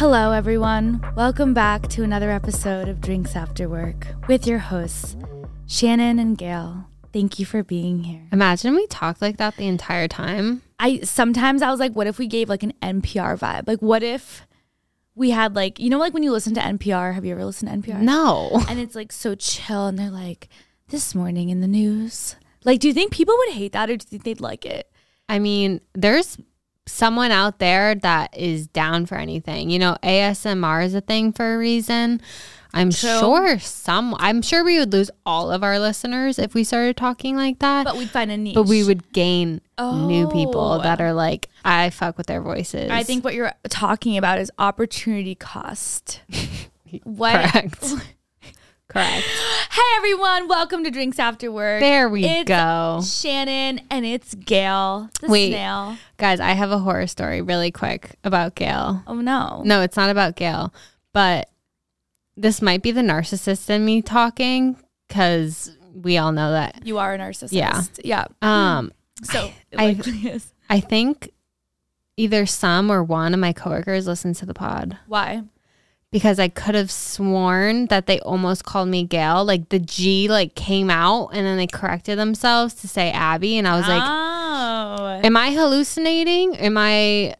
Hello, everyone. Welcome back to another episode of Drinks After Work with your hosts, Shannon and Gail. Thank you for being here. Imagine we talked like that the entire time. I sometimes I was like, what if we gave like an NPR vibe? Like, what if we had like, you know, like when you listen to NPR, have you ever listened to NPR? No. And it's like so chill, and they're like, this morning in the news. Like, do you think people would hate that, or do you think they'd like it? I mean, there's someone out there that is down for anything. You know, ASMR is a thing for a reason. I'm True. sure some I'm sure we would lose all of our listeners if we started talking like that. But we'd find a niche. But we would gain new people Oh. that are like, I fuck with their voices. I think what you're talking about is opportunity cost. what? correct. correct. Hey everyone, welcome to Drinks After Work. There we It's go. Shannon and it's Gail, the Wait. snail. Guys, I have a horror story really quick about Gail. Oh no. No, it's not about Gail, but this might be the narcissist in me talking because we all know that. You are a narcissist. Yeah. Yeah. Um, So I- is. I think either some or one of my coworkers listen to the pod Why? Because I could have sworn that they almost called me Gail. Like the G like came out and then they corrected themselves to say Abby, and I was like, oh. Am I hallucinating? Am I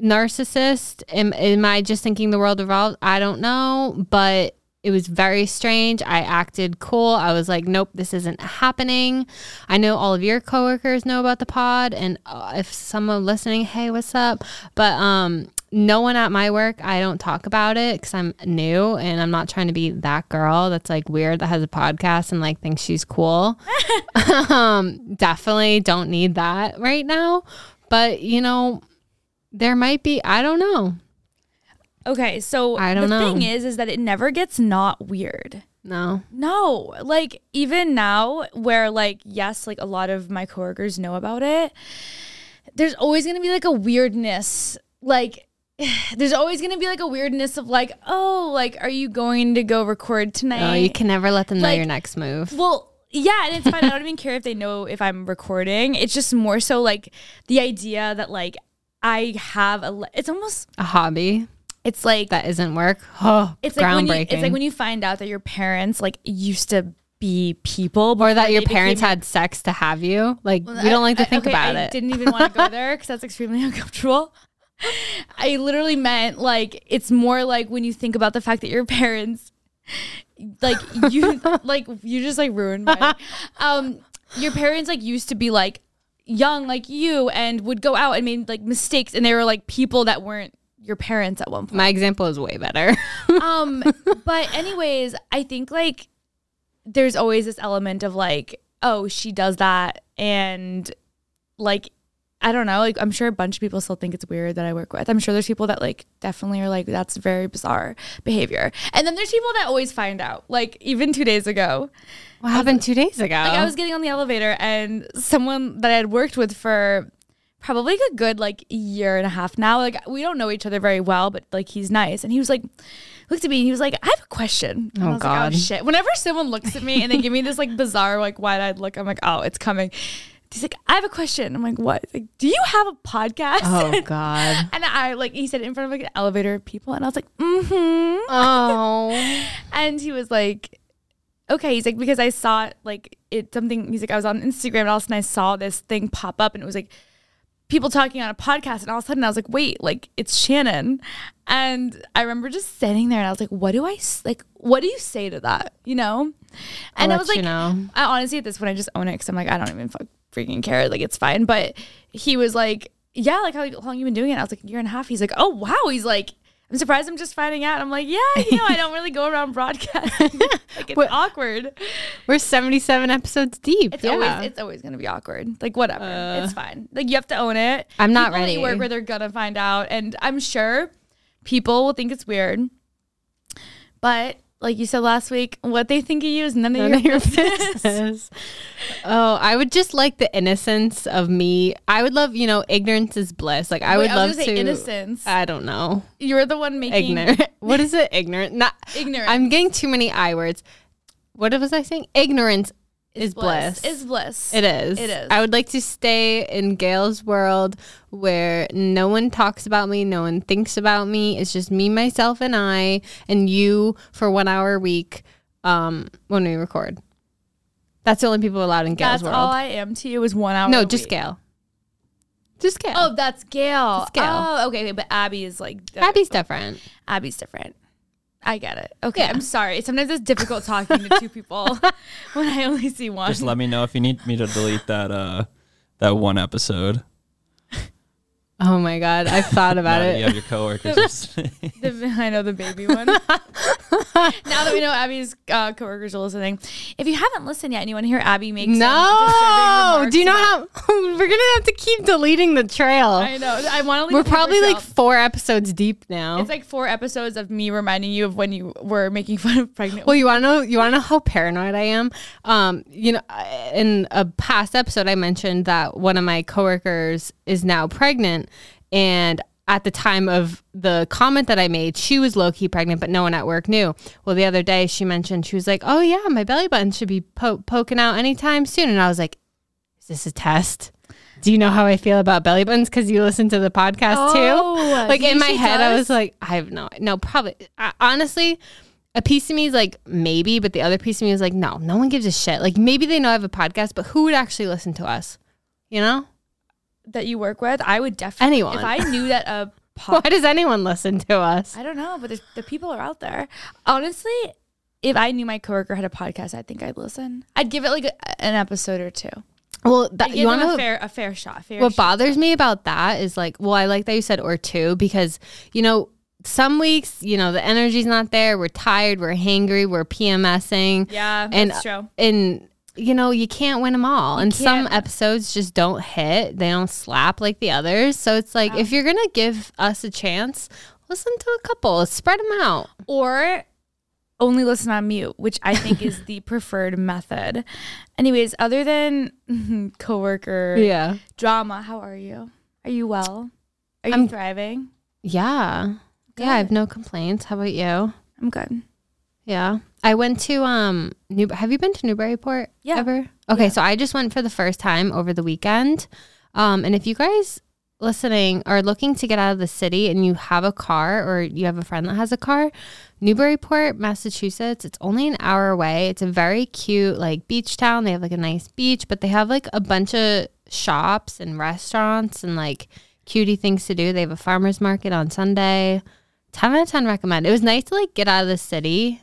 narcissist? Am, am I just thinking the world revolves? I don't know, but it was very strange. I acted cool. I was like, nope, this isn't happening. I know all of your coworkers know about the pod, and uh, if someone listening, hey, what's up? But um, no one at my work, I don't talk about it because I'm new and I'm not trying to be that girl that's like weird that has a podcast and like thinks she's cool. um, definitely don't need that right now. But you know, there might be. I don't know. Okay, so I don't the know. thing is is that it never gets not weird. No. No, like even now, where like yes, like a lot of my coworkers know about it. There's always gonna be like a weirdness, like. There's always gonna be like a weirdness of like, oh, like, are you going to go record tonight? Oh, you can never let them know Like- your next move. Well, yeah, and it's fine. I don't even care if they know if I'm recording. It's just more so like the idea that like I have a. It's almost. A hobby It's like that isn't work. Oh, it's like when you, groundbreaking. it's like when you find out that your parents like used to be people, or that your parents became- had sex to have you. Like Well, we don't like to I- think okay, about I it. Didn't even want to go there because that's extremely uncomfortable. I literally meant like it's more like when you think about the fact that your parents, like you, like you just like ruined my. Um, your parents like used to be like young like you and would go out and made like mistakes and they were like people that weren't your parents at one point. My example is way better. um but anyways i think like there's always this element of like oh she does that and like i don't know like i'm sure a bunch of people still think it's weird that i work with i'm sure there's people that like definitely are like that's very bizarre behavior and then there's people that always find out like even two days ago what happened two days ago? like I was getting on the elevator and someone that I had worked with for probably a good like year and a half now. Like we don't know each other very well, but like he's nice. And he was like looked at me and he was like, I have a question. And I Oh, was like, oh God. shit. Whenever someone looks at me and they give me this like bizarre, like wide eyed look, I'm like, oh, it's coming. He's like, I have a question. I'm like, what? He's like, do you have a podcast? oh God. and I like he said in front of like an elevator of people and I was like, mm-hmm. Oh. And he was like, okay. He's like, because I saw it, like, it something, he's like, I was on Instagram and all of a sudden I saw this thing pop up and it was like people talking on a podcast. And all of a sudden I was like, wait, like, it's Shannon. And I remember just sitting there and I was like, what do I, s- like, what do you say to that? You know? And I'll I was like, you know. I honestly at this point I just own it because I'm like, I don't even fuck, freaking care. Like, it's fine. But he was like, yeah, like, how long you been doing it? I was like, a year and a half. He's like, oh, wow. He's like, I'm surprised I'm just finding out. I'm like, yeah, you know, I don't really go around broadcasting. like it's What- awkward. We're 77 episodes deep. It's yeah. always it's always gonna be awkward. Like whatever. Uh. it's fine. Like you have to own it. I'm not People ready. Work where they're gonna find out. And I'm sure people will think it's weird. But like you said last week, what they think of you is none of None your, of your business. oh, I would just like the innocence of me. I would love, you know, ignorance is bliss. Like I Wait, would I love was gonna say to. innocence. I don't know. You're the one making Ignorant. what is it? Ignorant. Not. ignorant. I'm getting too many I words. What was I saying? Ignorance is bliss. Is bliss. It is. It is. I would like to stay in Gail's world where no one talks about me, no one thinks about me. It's just me, myself, and I, and you for one hour a week um, when we record. That's the only people allowed in Gail's That's world. all I am to you is one hour. no, just week. Gail. Just Gail. Oh, that's Gail. Gail. Oh, okay, okay, but Abby is like Abby's different. Abby's different. I get it. Okay, Yeah. I'm sorry. Sometimes it's difficult talking to two people when I only see one. Just let me know if you need me to delete that uh that one episode. Oh my god, I've thought about it. You have your coworkers. The, I know the baby one. now that we know Abby's uh, coworkers are listening, if you haven't listened yet and you want to hear Abby make No, do you know remarks how we're gonna have to keep deleting the trail? I know. I want to. We're probably like four episodes deep now. It's like four episodes of me reminding you of when you were making fun of pregnant. Well, you want to know? You want to know how paranoid I am? Um, you know, in a past episode, I mentioned that one of my coworkers is now pregnant, and at the time of the comment that I made, she was low key pregnant, but no one at work knew. Well, the other day she mentioned she was like, "Oh yeah, my belly button should be po- poking out anytime soon," and I was like, "Is this a test?" Do you know how I feel about belly buttons? Because you listen to the podcast Oh, too. Like in my head, I was like, I have no, no, probably. I, honestly, a piece of me is like maybe, but the other piece of me is like, no, no one gives a shit. Like maybe they know I have a podcast, but who would actually listen to us? You know? That you work with, I would definitely. Anyone. If I knew that a Why does anyone listen to us? I don't know, but the people are out there. Honestly, if I knew my coworker had a podcast, I think I'd listen. I'd give it like a, an episode or two. Well, that, you want to a fair, a fair shot. Fair what shot. bothers me about that is like, well, I like that you said or two because you know some weeks, you know, the energy's not there. We're tired. We're hangry. We're PMSing. Yeah, And- that's true. and you know you can't win them all and some can't. episodes just don't hit they don't slap like the others so it's like if you're gonna give us a chance listen to a couple spread them out Or only listen on mute, which I think is the preferred method. Anyways, other than coworker yeah drama, how are you? Are you well? Are you I'm- thriving? yeah yeah i have no complaints how about you I'm good. yeah i went to um new have you been to newburyport Yeah. ever? Okay so i just went for the first time over the weekend. Um and if you guys listening are looking to get out of the city and you have a car or you have a friend that has a car newburyport massachusetts it's only an hour away. It's a very cute like beach town. They have like a nice beach but they have like a bunch of shops and restaurants and like cutie things to do. They have a farmers market on sunday. 10 out of 10 recommend. It was nice to like get out of the city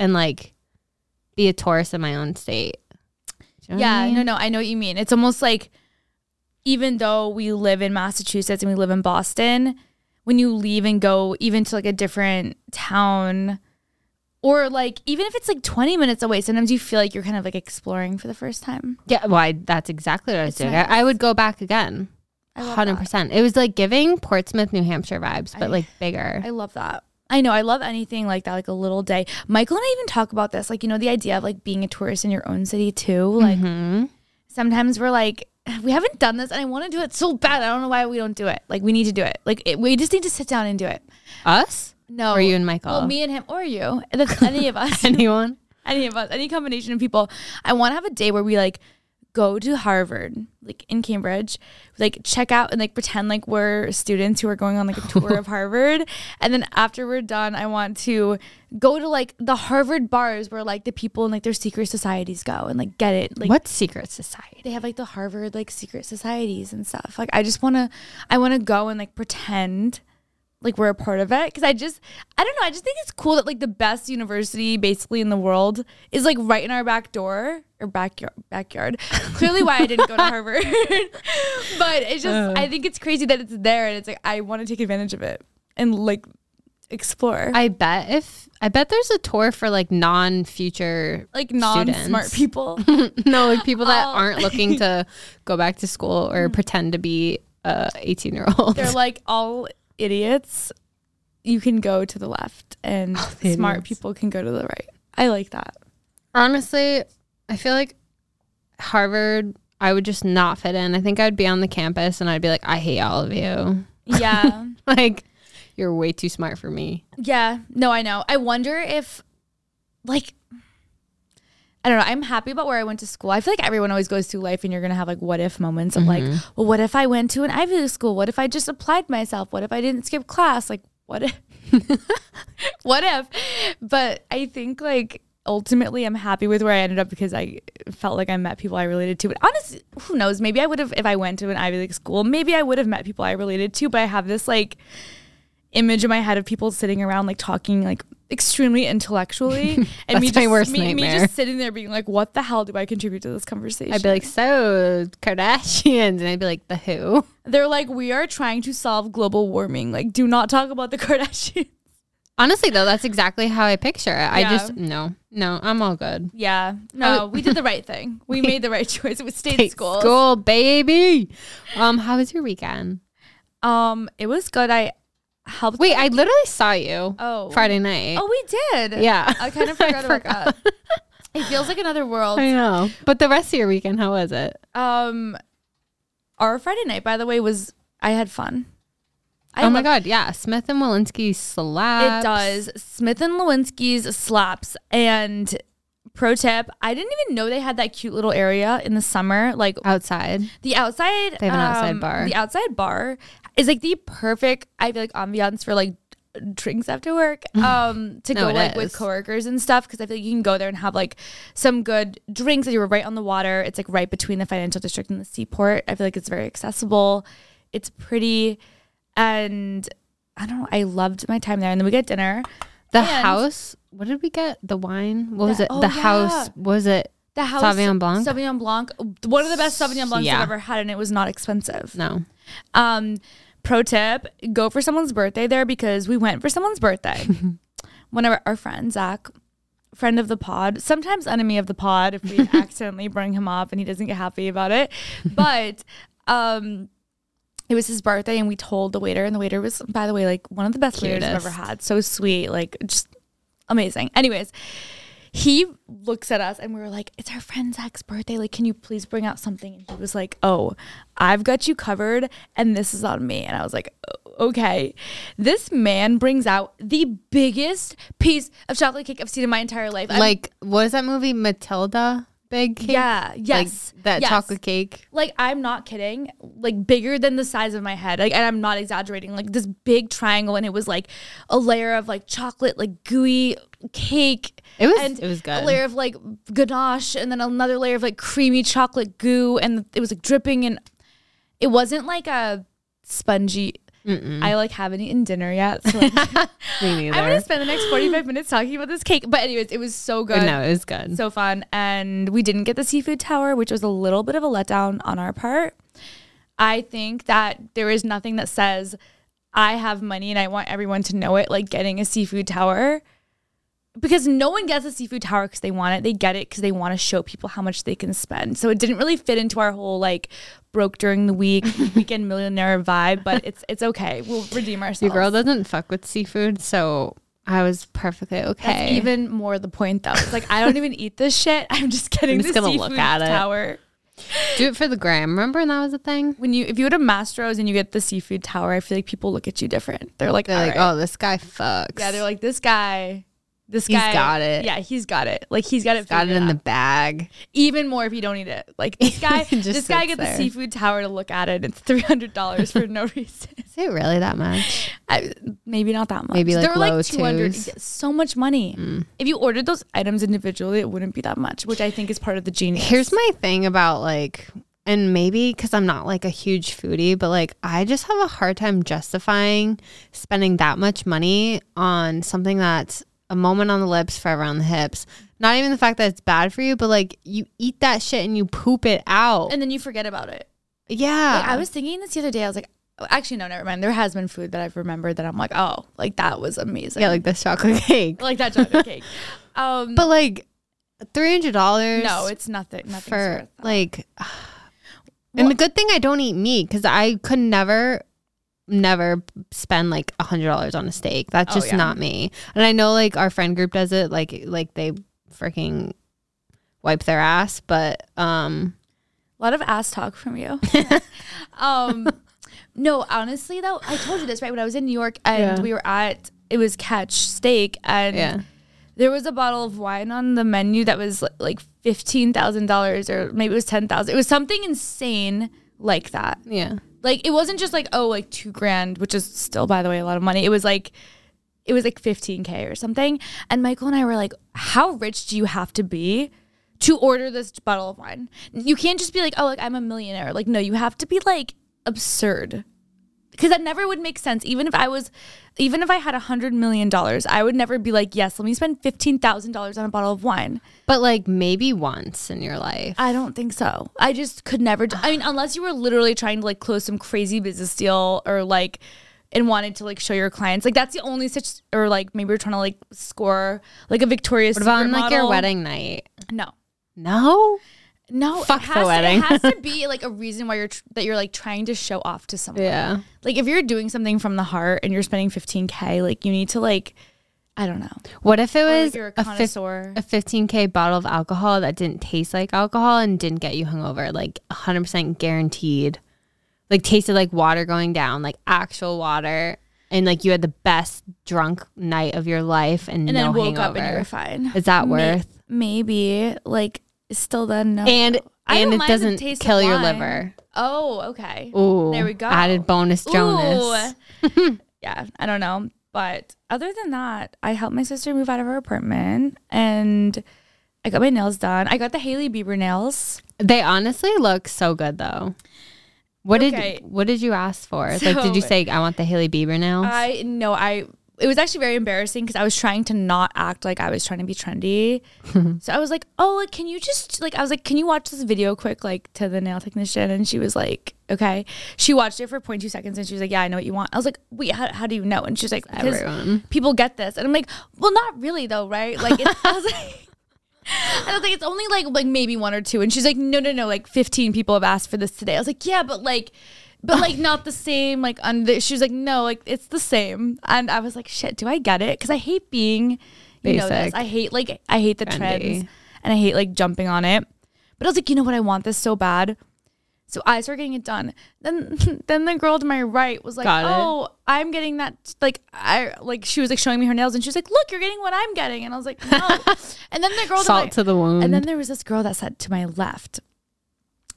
and like be a tourist in my own state you know what I Yeah, mean? no, no, I know what you mean. It's almost like even though we live in Massachusetts and we live in Boston, when you leave and go even to like a different town or like even if it's like 20 minutes away, sometimes you feel like you're kind of like exploring for the first time. Yeah, well, I, that's exactly what I was It's doing. nice. I, I would go back again. I love Hundred that. percent. It was like giving Portsmouth, New Hampshire vibes, but I- like bigger. I love that. I know. I love anything like that, like a little day. Michael and I even talk about this, like, you know, the idea of like being a tourist in your own city too. Like, Mhm. sometimes we're like, we haven't done this and I want to do it so bad. I don't know why we don't do it. Like, we need to do it. Like, it, we just need to sit down and do it. Us No. or you and Michael? Well, me and him, or you. That's any of us. Anyone? any of us. Any combination of people. I want to have a day where we like go to Harvard, like in Cambridge, like check out and like pretend like we're students who are going on like a tour of Harvard. And then after we're done, I want to go to like the Harvard bars where like the people in like their secret societies go and like get it. Like what secret society? they have like the Harvard like secret societies and stuff. Like I just want to I want to go and like pretend like we're a part of it because I just I don't know, I just think it's cool that like the best university basically in the world is like right in our back door or backyard backyard. Clearly why I didn't go to Harvard. but it's just uh. I think it's crazy that it's there and it's like I want to take advantage of it and like explore. I bet if I bet there's a tour for like non-future like non-smart people. no, like people that Oh. aren't looking to go back to school or mm-hmm. pretend to be a 18 year old. they're like all idiots. You can go to the left, and the smart idiots. people can go to the right. I like that. Honestly, I feel like Harvard, I would just not fit in. I think I'd be on the campus and I'd be like, I hate all of you. Yeah, like, you're way too smart for me. yeah. No, I know. I wonder if, like, I don't know. I'm happy about where I went to school. I feel like everyone always goes through life and you're going to have like what if moments of like, mm-hmm. well, what if I went to an Ivy League school? What if I just applied myself? What if I didn't skip class? Like, what if? what if? But I think like ultimately I'm happy with where I ended up because I felt like I met people I related to. But honestly, who knows? Maybe I would have, if I went to an Ivy League school, maybe I would have met people I related to. But I have this like image in my head of people sitting around like talking like extremely intellectually and me just me, me just sitting there being like what the hell do i contribute to this conversation I'd be like, so Kardashians, and I'd be like, the who? they're like we are trying to solve global warming like do not talk about the kardashians Honestly, though, that's exactly how I picture it. I just no, no, I'm all good. yeah. No we did the right thing. We made the right choice. Was state Take school. school, baby. Um, how was your weekend? um it was good. I helped Wait, I literally saw you oh. Friday night. oh we did. Yeah, i kind of forgot about that. it feels like another world. I know. But the rest of your weekend, how was it? um our friday night by the way was i had fun I oh my god, yeah. Smith and Wollensky slaps. It does. Smith and Wollensky's slaps. And pro tip, I didn't even know they had that cute little area in the summer. Like outside. the outside They have an outside um, bar. The outside bar is like the perfect, I feel like ambiance for like drinks after work um to No, go like is. with coworkers and stuff because I feel like you can go there and have like some good drinks and you're right on the water. It's like right between the financial district and the seaport. I feel like it's very accessible. It's pretty and I don't know. I loved my time there. And then we get dinner. The And- house. What did we get? The wine. What was it? oh, the yeah. house. Was it? The house Sauvignon Blanc? Sauvignon Blanc, one of the best Sauvignon Blancs Yeah. I've ever had, and it was not expensive. No. Um, pro tip: go for someone's birthday there because we went for someone's birthday. One of our, our friends, Zach, friend of the pod, sometimes enemy of the pod if we accidentally bring him up and he doesn't get happy about it. But um, it was his birthday, and we told the waiter, and the waiter was, by the way, like one of the best waiters I've ever had. So sweet, like just amazing. Anyways, he looks at us and we were like, It's our friend Zach's birthday. Like, can you please bring out something? And he was like, Oh, I've got you covered and this is on me. And I was like, Okay. This man brings out the biggest piece of chocolate cake I've seen in my entire life. I'm- like, what is that movie? Matilda? Big cake? yeah, yes. Like that yes. chocolate cake. Like I'm not kidding. Like bigger than the size of my head. Like and I'm not exaggerating. Like this big triangle and it was like a layer of like chocolate, like gooey cake. It was- and it was good. A layer of like ganache and then another layer of like creamy chocolate goo and it was like dripping and it wasn't like a spongy I like haven't eaten dinner yet. So like, Me neither. I'm gonna spend the next 45 minutes talking about this cake. But anyways, it was so good no, it was good. so fun. And we didn't get the seafood tower, which was a little bit of a letdown on our part. I think that there is nothing that says I have money and I want everyone to know it, like getting a seafood tower. Because no one gets a seafood tower because they want it. They get it because they want to show people how much they can spend. So it didn't really fit into our whole like broke during the week weekend millionaire vibe, but it's it's okay. We'll redeem ourselves. Your girl doesn't fuck with seafood, so I was perfectly That's okay. even more the point though. It's like I don't even eat this shit. I'm just getting I'm just the gonna seafood look at it. tower. Do it for the gram. Remember when that was a thing? When you if you go to Mastro's and you get the seafood tower, I feel like people look at you different. They're like, They're like, "All right." oh, this guy fucks. yeah, they're like this guy. This He's guy got it. Yeah, he's got it. Like he's got it. got it in the bag. even more if you don't eat it. Like this guy, this guy gets there. the seafood tower to look at it. It's three hundred dollars for no reason. Is it really that much? I, maybe not that much. Maybe, like, like two hundred. So much money. Mm. If you ordered those items individually, it wouldn't be that much, which I think is part of the genius. Here's my thing about like, and maybe because I'm not like a huge foodie, but like I just have a hard time justifying spending that much money on something that's a moment on the lips, forever on the hips. Not even the fact that it's bad for you, but like you eat that shit and you poop it out. and then you forget about it. yeah. Like, I was thinking this the other day. I was like, oh, actually, no, never mind. There has been food that I've remembered that I'm like, oh, like that was amazing. yeah, like this chocolate cake. like that chocolate cake. Um, But like three hundred dollars. no, it's nothing. Nothing for like. And the good thing I don't eat meat because I could never, never spend like a hundred dollars on a steak. That's Oh, just yeah. not me. And I know like our friend group does it. Like like they freaking wipe their ass. But um, a lot of ass talk from you. um, no, honestly though, I told you this right when I was in New York and Yeah. we were at it was Catch Steak and yeah, there was a bottle of wine on the menu that was like fifteen thousand dollars or maybe it was ten thousand. It was something insane like that. Yeah. Like it wasn't just like oh like two grand, which is still by the way a lot of money. It was like it was like fifteen k or something. And Michael and I were like, how rich do you have to be to order this bottle of wine? You can't just be like oh like I'm a millionaire. Like no, you have to be like absurd because that never would make sense. Even if I was, even if I had a hundred million dollars, I would never be like, yes, let me spend fifteen thousand dollars on a bottle of wine. But like maybe once in your life. I don't think so. I just could never. I mean, unless you were literally trying to like close some crazy business deal or like, and wanted to like show your clients, like that's the only such, or like maybe you're trying to like score like a Victoria's What about on like your wedding night? No. No. No, Fuck it the has wedding. To, it has to be like a reason why you're tr- that you're like trying to show off to someone. Yeah. Like if you're doing something from the heart and you're spending 15k, like you need to like, I don't know. What if it Or, like, was you're a connoisseur. a 15k bottle of alcohol that didn't taste like alcohol and didn't get you hungover, like 100% guaranteed. Like tasted like water going down, like actual water, and like you had the best drunk night of your life and, and no then woke hangover. up and you were fine. Is that worth? maybe like still then no. And I and it doesn't taste kill your liver. Oh, okay. Ooh, There we go. Added bonus Jonas. Yeah, I don't know. But other than that, I helped my sister move out of her apartment and I got my nails done. I got the Hailey Bieber nails. They honestly look so good though. What Okay. did what did you ask for? like, did you say I want the Hailey Bieber nails? I no, I it was actually very embarrassing because I was trying to not act like I was trying to be trendy. so I was like, "Oh, like can you just like I was like, "Can you watch this video quick like to the nail technician?" And she was like, "Okay." She watched it for 0.2 seconds and she was like, "Yeah, I know what you want." I was like, "Wait, how, how do you know?" And she's like, "Because Everyone. people get this." And I'm like, "Well, not really though, right?" Like it's, I was like And I was like, it's only like like maybe one or two. And she's like, no, no, no, like 15 people have asked for this today. I was like, yeah, but like but like not the same like on the, she was like no like it's the same and i was like shit do i get it because i hate being you know this Basic. i hate like i hate the Trendy. trends and i hate like jumping on it but i was like you know what i want this so bad so i started getting it done then then the girl to my right was like oh i'm getting that like i like she was like showing me her nails and she was like look you're getting what i'm getting and i was like no and then the girl to my, to the wound. and then there was this girl that sat to my left.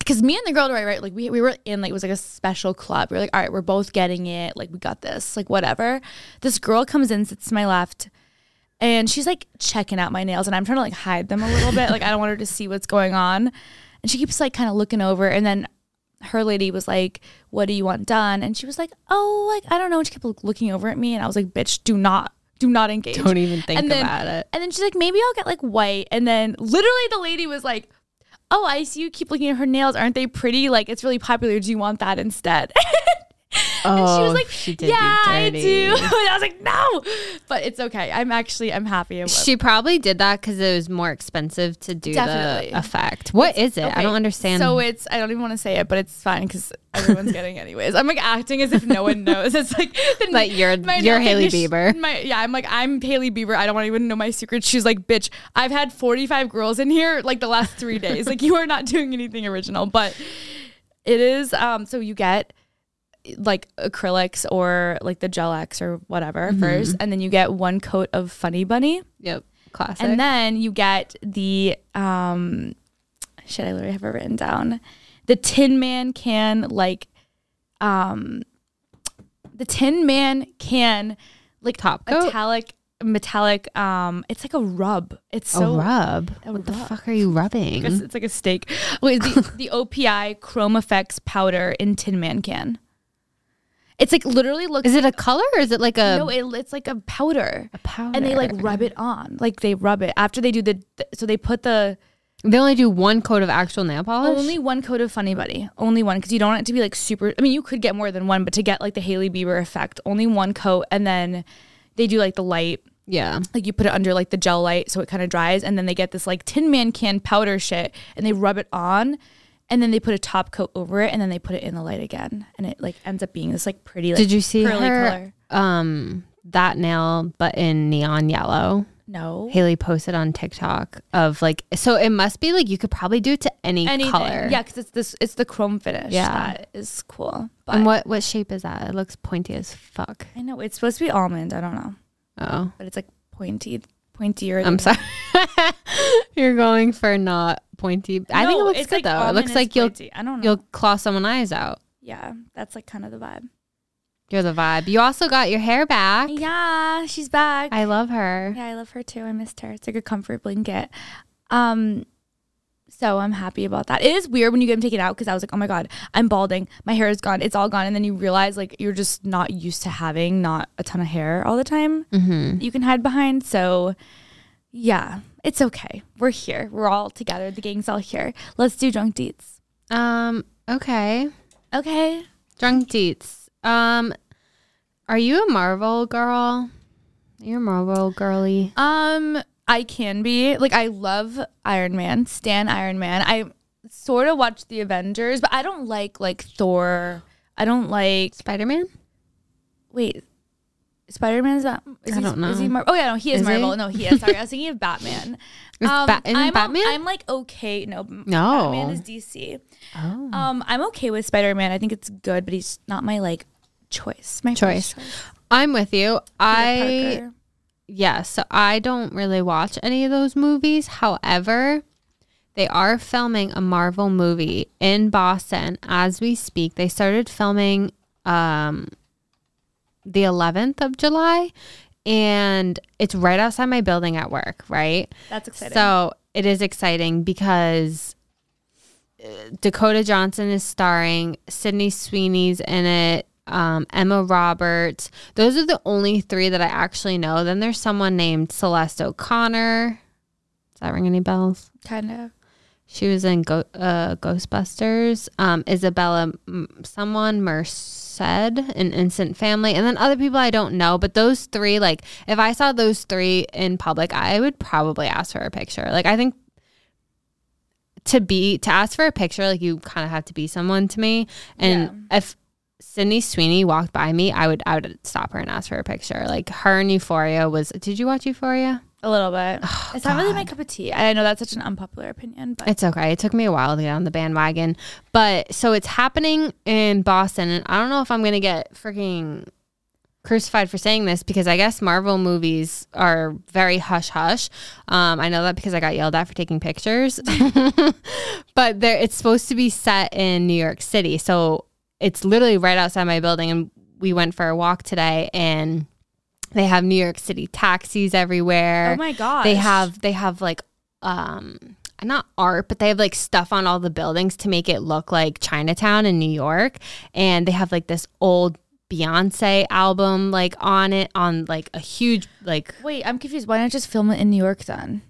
Because me and the girl my right, like we, we were in like it was like a special club. We were like, all right, we're both getting it. Like we got this. Like whatever. This girl comes in, sits to my left, and she's like checking out my nails, and I'm trying to like hide them a little bit. Like I don't want her to see what's going on. And she keeps like kind of looking over, and then her lady was like, "What do you want done?" And she was like, "Oh, like I don't know." And she kept like, looking over at me, and I was like, "Bitch, do not, do not engage." Don't even think then- about it. And then she's like, maybe I'll get like white. And then literally the lady was like, oh, I see you keep looking at her nails. Aren't they pretty? Like it's really popular. Do you want that instead? Oh, and she was like, she did yeah, I do. And I was like, no, but it's okay. I'm actually, I'm happy. She probably did that because it was more expensive to do Definitely. the effect. What is it? I don't understand. So it's I don't even want to say it, but it's fine because everyone's getting anyways. I'm like acting as if no one knows. It's like the, Like, you're- my you're nail Hailey Bieber. My, yeah, I'm like I'm Hailey Bieber. I don't want anyone to know my secret. She's like, bitch, I've had 45 girls in here like the last three days. Like you are not doing anything original, but it is. Um, so you get like acrylics or like the gel X or whatever Mm-hmm. first, and then you get one coat of Funny Bunny. yep, classic. And then you get the um shit, I literally have it written down. The Tin Man can like um the Tin Man can like Top coat? metallic metallic um it's like a rub. It's so a rub. a what the fuck are you rubbing? It's, it's like a steak. Wait, the, the OPI Chrome Effects powder in Tin Man can. It's like literally looks Is it a color or is it like a, no, it, it's like a powder. a powder? And they like rub it on. Like they rub it after they do the so they put the They only do one coat of actual nail polish. Only one coat of Funny Bunny. Only one because you don't want it to be like super. I mean, you could get more than one, but to get like the Hailey Bieber effect, only one coat, and then they do like the light. yeah. Like you put it under like the gel light so it kind of dries, and then they get this like Tin Man can powder shit, and they rub it on, and then they put a top coat over it, and then they put it in the light again, and it like ends up being this like pretty. Like, Did you see pearly her color? um that nail but in neon yellow? No. Hailey posted on TikTok of like so it must be like you could probably do it to any Anything. color. Yeah, because it's this. It's the chrome finish. Yeah. that is cool. But And what what shape is that? It looks pointy as fuck. I know it's supposed to be almond. I don't know, Oh. but it's like pointy, pointier. I'm sorry. You're going for not pointy. I think it looks good like though. It looks like you'll pointy. I don't know. you'll claw someone's eyes out. yeah, that's like kind of the vibe. You're the vibe. You also got your hair back. Yeah, she's back. I love her. yeah, I love her too. I missed her. It's like a comfort blanket. Um, so I'm happy about that. It is weird when you get them taken out because I was like, oh my god, I'm balding. My hair is gone. It's all gone, and then you realize like you're just not used to having not a ton of hair all the time. Mm-hmm. You can hide behind. So yeah, it's okay. We're here. We're all together. The gang's all here. Let's do drunk deets. Um. Okay. Okay. Drunk deets. Um. Are you a Marvel girl? You're a Marvel girly. Um, I can be like I love Iron Man, Stan Iron Man. I sort of watch the Avengers, but I don't like like Thor. I don't like Spider Man. wait. Spider Man is that? Is I he, don't know. Is he. Mar- oh yeah, no, he is, Is he? Marvel. No, he is. Sorry, I was thinking of Batman. Is Ba- I'm, Batman? I'm like okay. No, No. Batman is DC. Oh. Um, I'm okay with Spider Man. I think it's good, but he's not my like choice. My Choice. choice. I'm with you. Peter I Parker. Yes, so I don't really watch any of those movies. However, they are filming a Marvel movie in Boston as we speak. They started filming um the 11th of July and it's right outside my building at work, right? That's exciting. So, it is exciting because uh, Dakota Johnson is starring, Sydney Sweeney's in it, um, Emma Roberts. Those are the only three that I actually know. Then there's someone named Celeste O'Connor. Does that ring any bells? kind of. She was in Go- uh, Ghostbusters. Um, Isabela, M- someone Merced in Instant Family, and then other people I don't know. But those three, like, if I saw those three in public, I would probably ask for a picture. Like, I think to be to ask for a picture, like, you kind of have to be someone to me. And if Sydney Sweeney walked by me, I would I would stop her and ask for a picture. Like her in Euphoria was. Did you watch Euphoria? A little bit. it's not really my cup of tea. I know that's such an unpopular opinion, but It's okay. It took me a while to get on the bandwagon. But so it's happening in Boston. And I don't know if I'm going to get freaking crucified for saying this because I guess Marvel movies are very hush hush. Um, I know that because I got yelled at for taking pictures. but there, it's supposed to be set in New York City. So it's literally right outside my building. And we went for a walk today and they have New York City taxis everywhere. Oh my god, they have they have like um not art but they have like stuff on all the buildings to make it look like chinatown in new york. And they have like this old beyonce album like on it on like a huge like Wait, I'm confused. Why not just film it in New York then?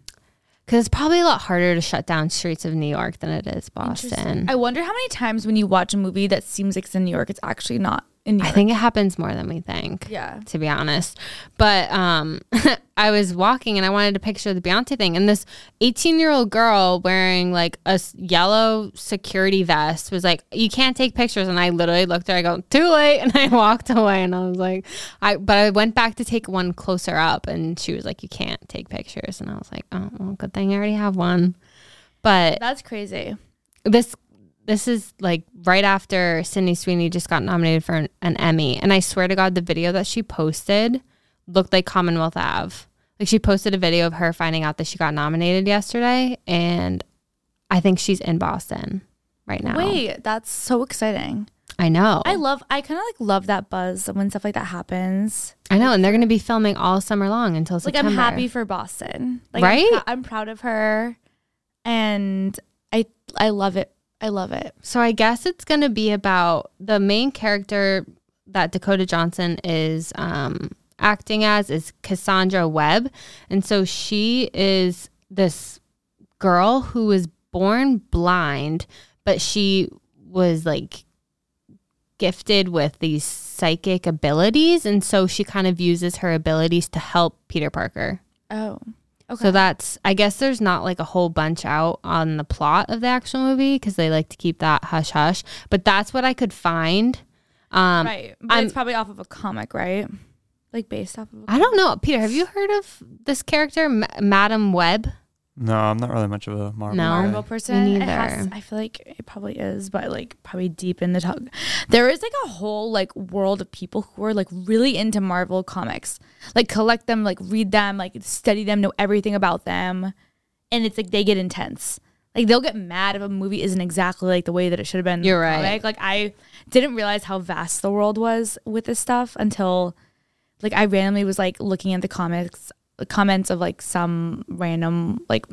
because it's probably a lot harder to shut down streets of new york than it is boston. I wonder how many times when you watch a movie that seems like it's in New York, it's actually not i think it happens more than we think yeah. to be honest. But um, I was walking and I wanted to picture the Beyonce thing, and this 18 year old girl wearing like a yellow security vest was like, "You can't take pictures." And I literally looked at her, I go, "Too late," and I walked away. And I was like, "I," but I went back to take one closer up, and she was like, "You can't take pictures," and I was like, "Oh, well, good thing I already have one." But That's crazy. this this is like right after Sydney Sweeney just got nominated for an, an Emmy, and I swear to God, the video that she posted looked like Commonwealth Ave. Like she posted a video of her finding out that she got nominated yesterday, and I think she's in Boston right now. Wait, that's so exciting. I know, I love. I kind of like love that buzz when stuff like that happens. I know, and they're going to be filming all summer long until Like September. I'm happy for Boston. Like, Right? I'm, I'm proud of her, and I I love it. I love it. So I guess it's going to be about the main character that Dakota Johnson is um, acting as is Cassandra Webb, and so she is this girl who was born blind, but she was like gifted with these psychic abilities, and so she kind of uses her abilities to help Peter Parker. Oh, okay. So that's I guess there's not like a whole bunch out on the plot of the actual movie because they like to keep that hush hush. But that's what I could find. Um, right, but I'm- it's probably off of a comic, right? Like based off of. I don't know, Peter. Have you heard of this character, Ma- Madam Web? No, I'm not really much of a Marvel. No. guy. Marvel person. Me It has- neither. I feel like it probably is, but like probably deep in the tug. There is like a whole like world of people who are like really into Marvel comics, like collect them, like read them, like study them, know everything about them. and it's like they get intense. Like they'll get mad if a movie isn't exactly like the way that it should have been. You're right. comic. Like I didn't realize how vast the world was with this stuff until like I randomly was like looking at the comics the comments of like some random like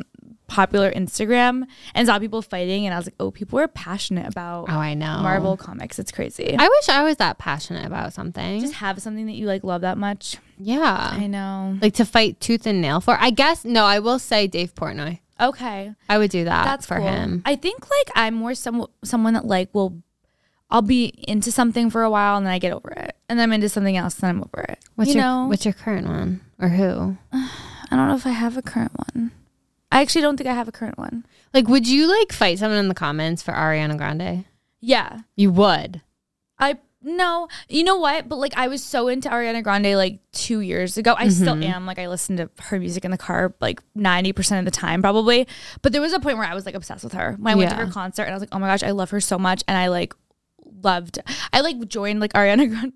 popular Instagram and saw people fighting and I was like, oh, people are passionate about Oh, I know. Marvel comics. It's crazy. I wish I was that passionate about something. just have something that you like love that much. yeah. I know. like to fight tooth and nail for. I guess no, I will say Dave Portnoy. Okay. I would do that That's for cool. him. I think like I'm more some someone that like will I'll be into something for a while and then I get over it. And then I'm into something else and I'm over it. What's you your know? what's your current one or who? I don't know if I have a current one. I actually don't think I have a current one. Like, would you like fight someone in the comments for Ariana Grande? Yeah. You would. I no, you know what? But like I was so into Ariana Grande like two years ago. I still Mm-hmm. am. Like I listen to her music in the car like ninety percent of the time, probably. But there was a point where I was like obsessed with her. When I went to Yeah. her concert and I was like, oh my gosh, I love her so much, and I like loved. I like joined like Ariana Grande.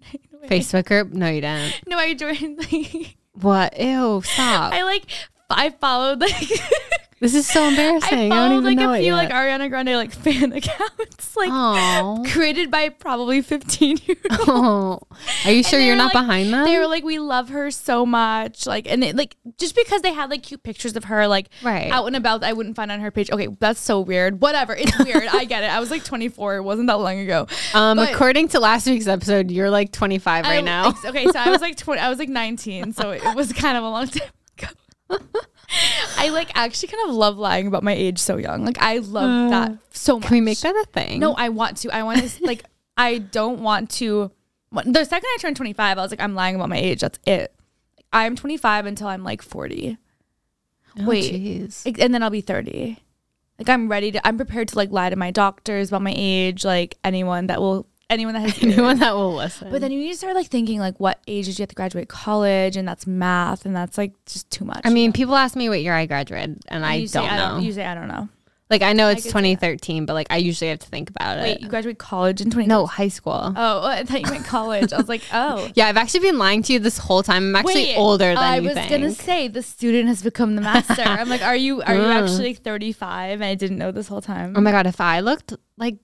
Facebook group? No, you didn't. No, I joined like What? Ew, stop. I like I followed like this is so embarrassing. I I, don't even like know a few yet. like Ariana Grande like fan accounts like oh. created by probably fifteen year olds. oh. Are you sure you're not like- behind them? They were like, we love her so much. Like, and it, like, just because they had like cute pictures of her, like, Right. out and about, I wouldn't find on her page. Okay, that's so weird. Whatever. It's weird. I get it. I was like 24. It wasn't that long ago. um, but- according to last week's episode, you're like 25 right I- now. okay, so I was like 20, I was like 19. So it was kind of a long time ago. I like actually kind of love lying about my age so young. Like, I love uh, that so much. Can we make that a thing? No, I want to. I want to like. I don't want to. The second I turned 25, I was like, I'm lying about my age. That's it. I'm 25 until I'm like 40, Oh, wait. jeez. And then I'll be 30. Like I'm ready to. I'm prepared to like lie to my doctors about my age. Like anyone that will, anyone that has Anyone that will listen. But then you need to start like thinking like, what age did you have to graduate college? And that's math, and that's like just too much. I mean, people ask me what year I graduated, and I you don't I know. You say I don't know. like, I know it's that. 2013, but like, I usually have to think about Wait, it. Wait, you graduate college in 20? no, high school. Oh, I thought you meant college. I was like, oh. Yeah, I've actually been lying to you this whole time. I'm actually Wait, older than you. I was think. gonna say the student has become the master. I'm like, are you are you actually 35? And I didn't know this whole time. oh my god, if I looked like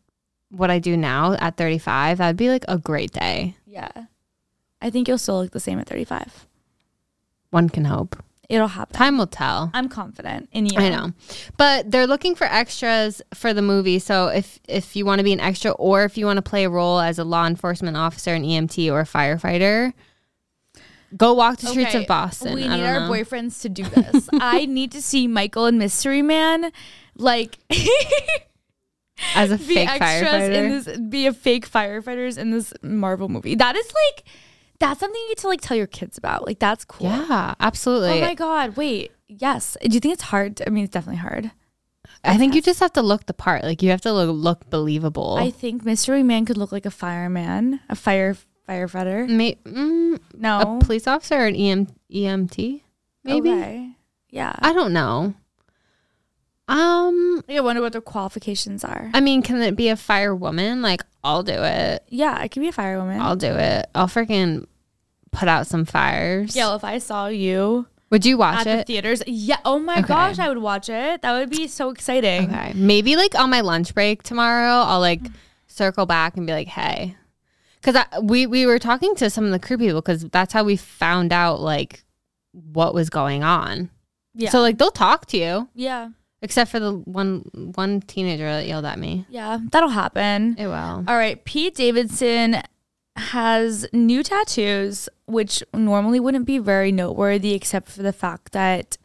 what I do now at 35, that'd be like a great day. yeah, I think you'll still look the same at 35. One can hope. It'll happen. Time will tell. I'm confident in you. I know. But they're looking for extras for the movie. So if if you want to be an extra or if you want to play a role as a law enforcement officer, an EMT or a firefighter, go walk the streets Okay, of Boston. We need our know. boyfriends to do this. I need to see Michael and Mystery Man like as a be fake firefighter. in this be a fake firefighters in this Marvel movie. That is like that's something you get to like tell your kids about. Like that's cool. yeah, absolutely. Oh my god, wait. Yes. Do you think it's hard? to- I mean, it's definitely hard. I think you just have to look the part. Like you have to look, look believable. I think Mystery Man could look like a fireman, a fire firefighter. May, mm, No. a police officer or an EM, EMT, maybe. Okay. Yeah. I don't know. Um, I wonder what their qualifications are. I mean, can it be a firewoman? Like, I'll do it. yeah, it could be a firewoman. I'll do it. I'll freaking put out some fires. yeah, well, if I saw you Would you watch at the it? theaters, yeah. Oh my Okay. gosh, I would watch it. That would be so exciting. Okay. Maybe like on my lunch break tomorrow, I'll like circle back and be like, hey. Because we, we were talking to some of the crew people because that's how we found out like what was going on. Yeah. So like they'll talk to you, yeah. Except for the one one teenager that yelled at me. Yeah. That'll happen. It will. All right. Pete Davidson has new tattoos, which normally wouldn't be very noteworthy, except for the fact that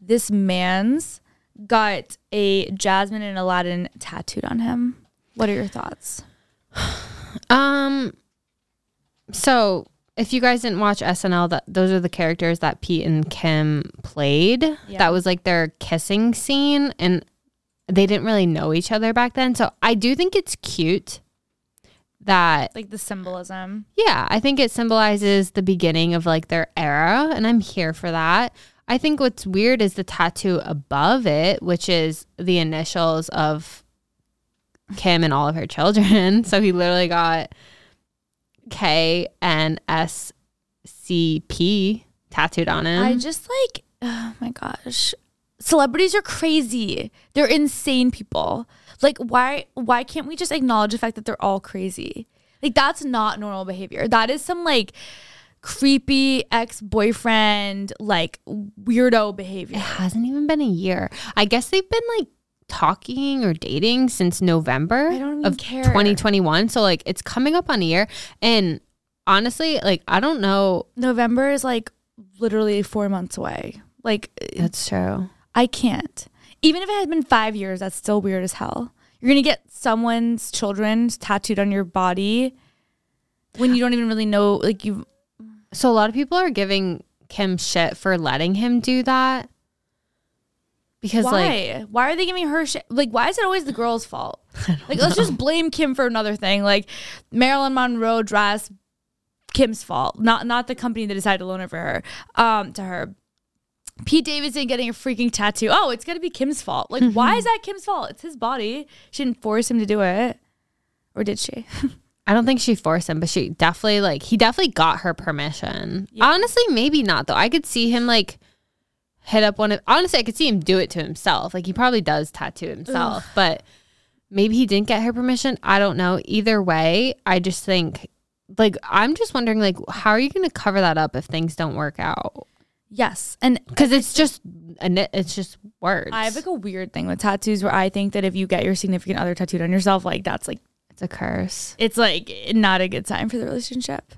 this man's got a Jasmine and Aladdin tattooed on him. What are your thoughts? Um. So if you guys didn't watch SNL, that those are the characters that Pete and Kim played. Yeah. That was like their kissing scene, and they didn't really know each other back then. So I do think it's cute that Like the symbolism. yeah, I think it symbolizes the beginning of like their era, and I'm here for that. I think what's weird is the tattoo above it, which is the initials of Kim and all of her children. So he literally got K N S C P tattooed on him. I just like, oh my gosh. celebrities are crazy. They're insane people. Like why why can't we just acknowledge the fact that they're all crazy? Like that's not normal behavior. That is some like creepy ex-boyfriend like weirdo behavior. It hasn't even been a year. I guess they've been like talking or dating since November I don't even of care. 2021. So like it's coming up on a year. And honestly, like I don't know. November is like literally 4 months away. Like uh, That's true. I can't. Even if it had been 5 years, that's still weird as hell. You're going to get someone's children tattooed on your body when you don't even really know like you So a lot of people are giving Kim shit for letting him do that. Because like why? why are they giving her shit? Like, why is it always the girl's fault? Like, let's just blame Kim for another thing. Like, Marilyn Monroe dress, Kim's fault, not not the company that decided to loan it for her. Um, to her. Pete Davidson getting a freaking tattoo. Oh, it's gonna be Kim's fault. Like, why is that Kim's fault? It's his body. She didn't force him to do it, or did she? I don't think she forced him, but she definitely like he definitely got her permission. Yeah. Honestly, maybe not though. I could see him like hit up one of honestly, I could see him do it to himself. Like he probably does tattoo himself, but maybe he didn't get her permission. I don't know. Either way, I just think like I'm just wondering like how are you going to cover that up if things don't work out? yes, and Because it's just and it's just words. I have like a weird thing with tattoos where I think that if you get your significant other tattooed on yourself, like that's like it's a curse. it's like not a good sign for the relationship.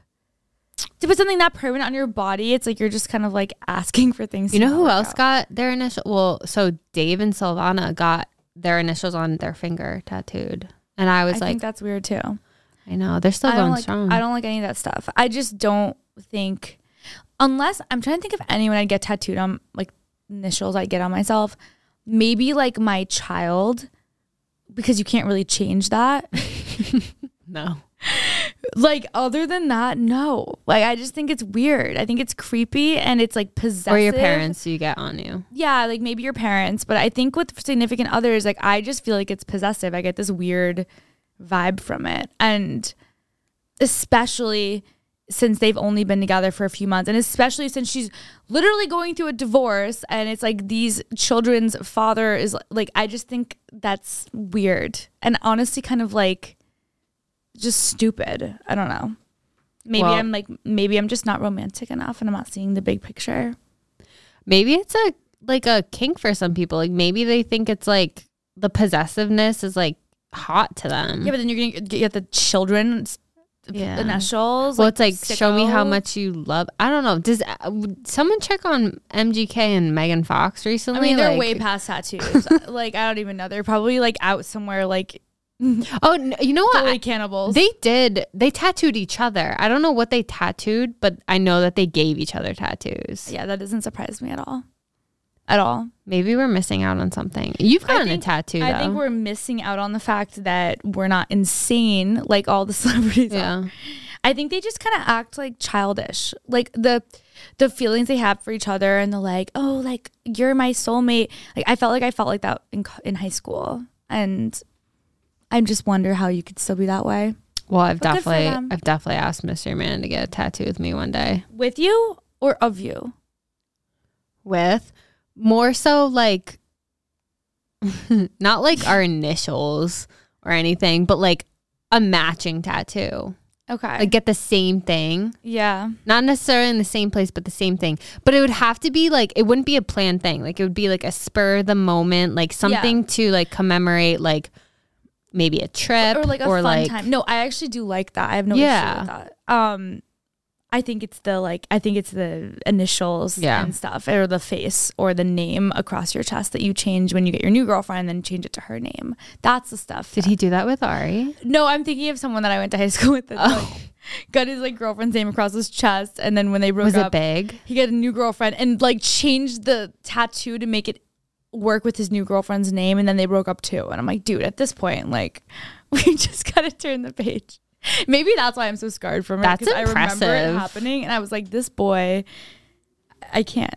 To put something that permanent on your body, it's like you're just kind of like asking for things. You know who else out. got their initial? Well, so Dave and Silvana got their initials on their finger tattooed, and I I was like, think that's weird too. I know they're still I going like. strong. I don't like any of that stuff. I just don't think, unless I'm trying to think of anyone I'd get tattooed on, like initials I'd get on myself. Maybe like my child, because you can't really change that. no. like other than that, no. Like I just think it's weird. I think it's creepy and it's like possessive. Or your parents you get on you. yeah, like maybe your parents, but I think with significant others, like I just feel like it's possessive. I get this weird vibe from it. And especially since they've only been together for a few months, and especially since she's literally going through a divorce, and it's like these children's father is like, I just think that's weird and honestly kind of like just stupid. I don't know. Maybe Well- I'm like, maybe I'm just not romantic enough and I'm not seeing the big picture. Maybe it's a like a kink for some people. Like maybe they think it's like the possessiveness is like hot to them. Yeah, but then you're gonna get- get the children's Yeah. initials. well, it's like show me how much you love. I don't know. Does uh, someone check on MGK and Megan Fox recently? I mean, they're Like- way past tattoos. like I don't even know. They're probably like out somewhere, like Mm-hmm. Oh, you know what? fully cannibals. They did. They tattooed each other. I don't know what they tattooed, but I know that they gave each other tattoos. yeah, that doesn't surprise me at all. At all. Maybe we're missing out on something. You've gotten think- a tattoo, though. I think we're missing out on the fact that we're not insane like all the celebrities are. yeah. I think they just kind of act like childish. Like the the feelings they have for each other and the like, oh, like you're my soulmate. Like I felt like I felt like that in in high school. And I just wonder how you could still be that way. Well, I've But definitely. I've definitely asked Mr. Man to get a tattoo with me one day. With you or of you? With more so like, not like our initials or anything, but like a matching tattoo. Okay. Like get the same thing. yeah. Not necessarily in the same place, but the same thing. But it would have to be like it wouldn't be a planned thing. Like it would be like a spur of the moment, like something to like commemorate like maybe a trip Or like a fun like time. No, I actually do like that. I have no Yeah. issue with that. Um I think it's the like I think it's the initials Yeah. and stuff or the face or the name across your chest that you change when you get your new girlfriend then change it to her name. That's the stuff. Did he do that with Ari? No, I'm thinking of someone that I went to high school with that Oh. like, got his like girlfriend's name across his chest and then when they broke Was up it big? he got a new girlfriend and like changed the tattoo to make it work with his new girlfriend's name and then they broke up too and i'm like dude at this point like we just gotta turn the page maybe that's why i'm so scarred from it That's 'cause i remember it impressive. happening and i was like this boy i can't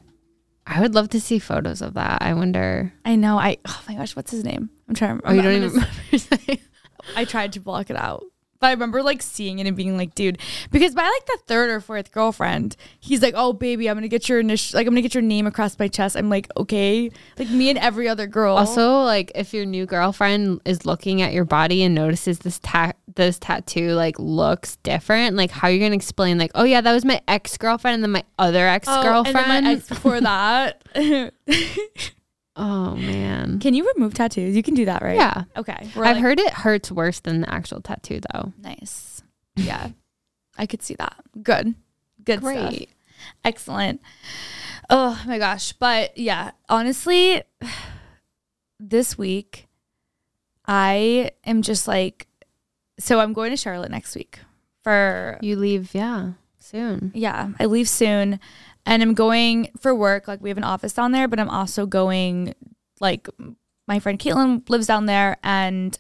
I would love to see photos of that. I wonder. i know i oh my gosh what's his name i'm trying to Oh, you don't even remember his name? i tried to block it out But I remember like seeing it and being like, dude, because by like the third or fourth girlfriend, he's like, oh baby, I'm gonna get your initial, like I'm gonna get your name across my chest. I'm like, okay, like me and every other girl. Also, like if your new girlfriend is looking at your body and notices this ta- this tattoo like looks different, like how are you gonna explain like, oh yeah, that was my ex girlfriend and then my other ex Oh, girlfriend. and then my ex before that. oh man. can you remove tattoos? You can do that, right? Yeah. Okay. We're I've like- heard it hurts worse than the actual tattoo though. Nice. Yeah. I could see that. Good. Good stuff. Great. Excellent. Oh my gosh. But yeah, honestly, this week, I am just like, so I'm going to Charlotte next week for, You leave, yeah, soon. yeah, I leave soon and I'm going for work. Like, we have an office down there, but I'm also going, like, my friend Caitlin lives down there and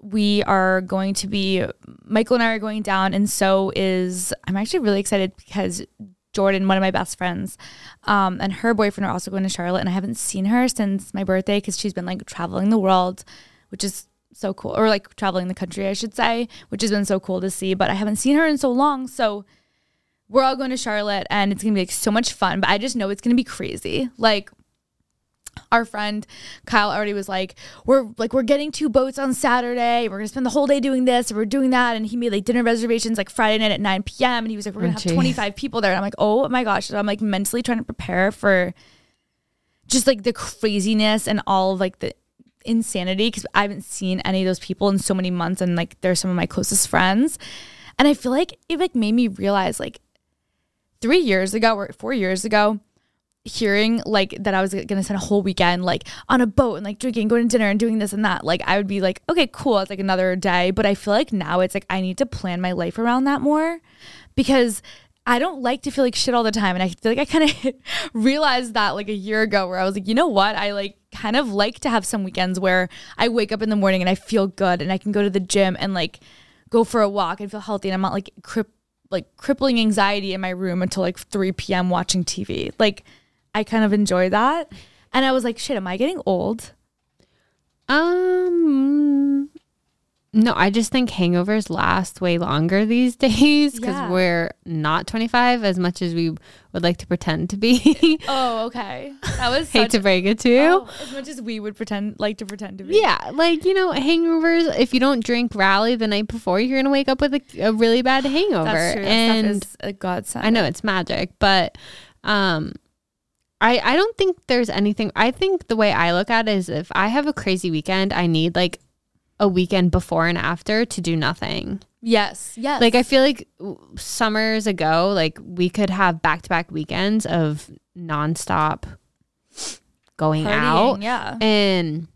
we are going to be Michael and I are going down, and so is I'm actually really excited because Jordan, one of my best friends, um, and her boyfriend are also going to Charlotte, and I haven't seen her since my birthday because she's been like traveling the world, which is so cool, or like traveling the country, I should say, which has been so cool to see. But I haven't seen her in so long, so we're all going to Charlotte, and it's gonna be like so much fun. But I just know it's gonna be crazy, like our friend Kyle already was like, we're like we're getting two boats on Saturday. We're gonna spend the whole day doing this, and we're doing that. And he made like dinner reservations like Friday night at 9 p.m. And he was like, we're gonna Oh, have geez. 25 people there. And I'm like, oh my gosh. So I'm like mentally trying to prepare for just like the craziness and all of like the insanity because I haven't seen any of those people in so many months, and like they're some of my closest friends. And I feel like it like made me realize like three years ago or four years ago, hearing like that I was gonna spend a whole weekend like on a boat and like drinking, going to dinner and doing this and that, like I would be like, okay, cool, it's like another day. But I feel like now it's like I need to plan my life around that more because I don't like to feel like shit all the time. And I feel like I kind of realized that like a year ago where I was like, you know what? I like kind of like to have some weekends where I wake up in the morning and I feel good and I can go to the gym and like go for a walk and feel healthy and I'm not like like crippling anxiety in my room until like 3 p.m. watching TV. Like I kind of enjoy that. And I was like, shit, am I getting old? Um, no, I just think hangovers last way longer these days because Yeah. we're not 25 as much as we would like to pretend to be. Oh, okay. That was Hate to break it to you. oh, as much as we would pretend like to pretend to be. Yeah, like you know, hangovers. If you don't drink rally the night before, you're gonna wake up with a, a really bad hangover. That's true. And that a godsend. I know it's magic, but um, I I don't think there's anything. I think the way I look at it is if I have a crazy weekend, I need like a weekend before and after to do nothing. Yes. Yes. Like I feel like summers ago, like we could have back to back weekends of nonstop going Partying, out. Yeah. And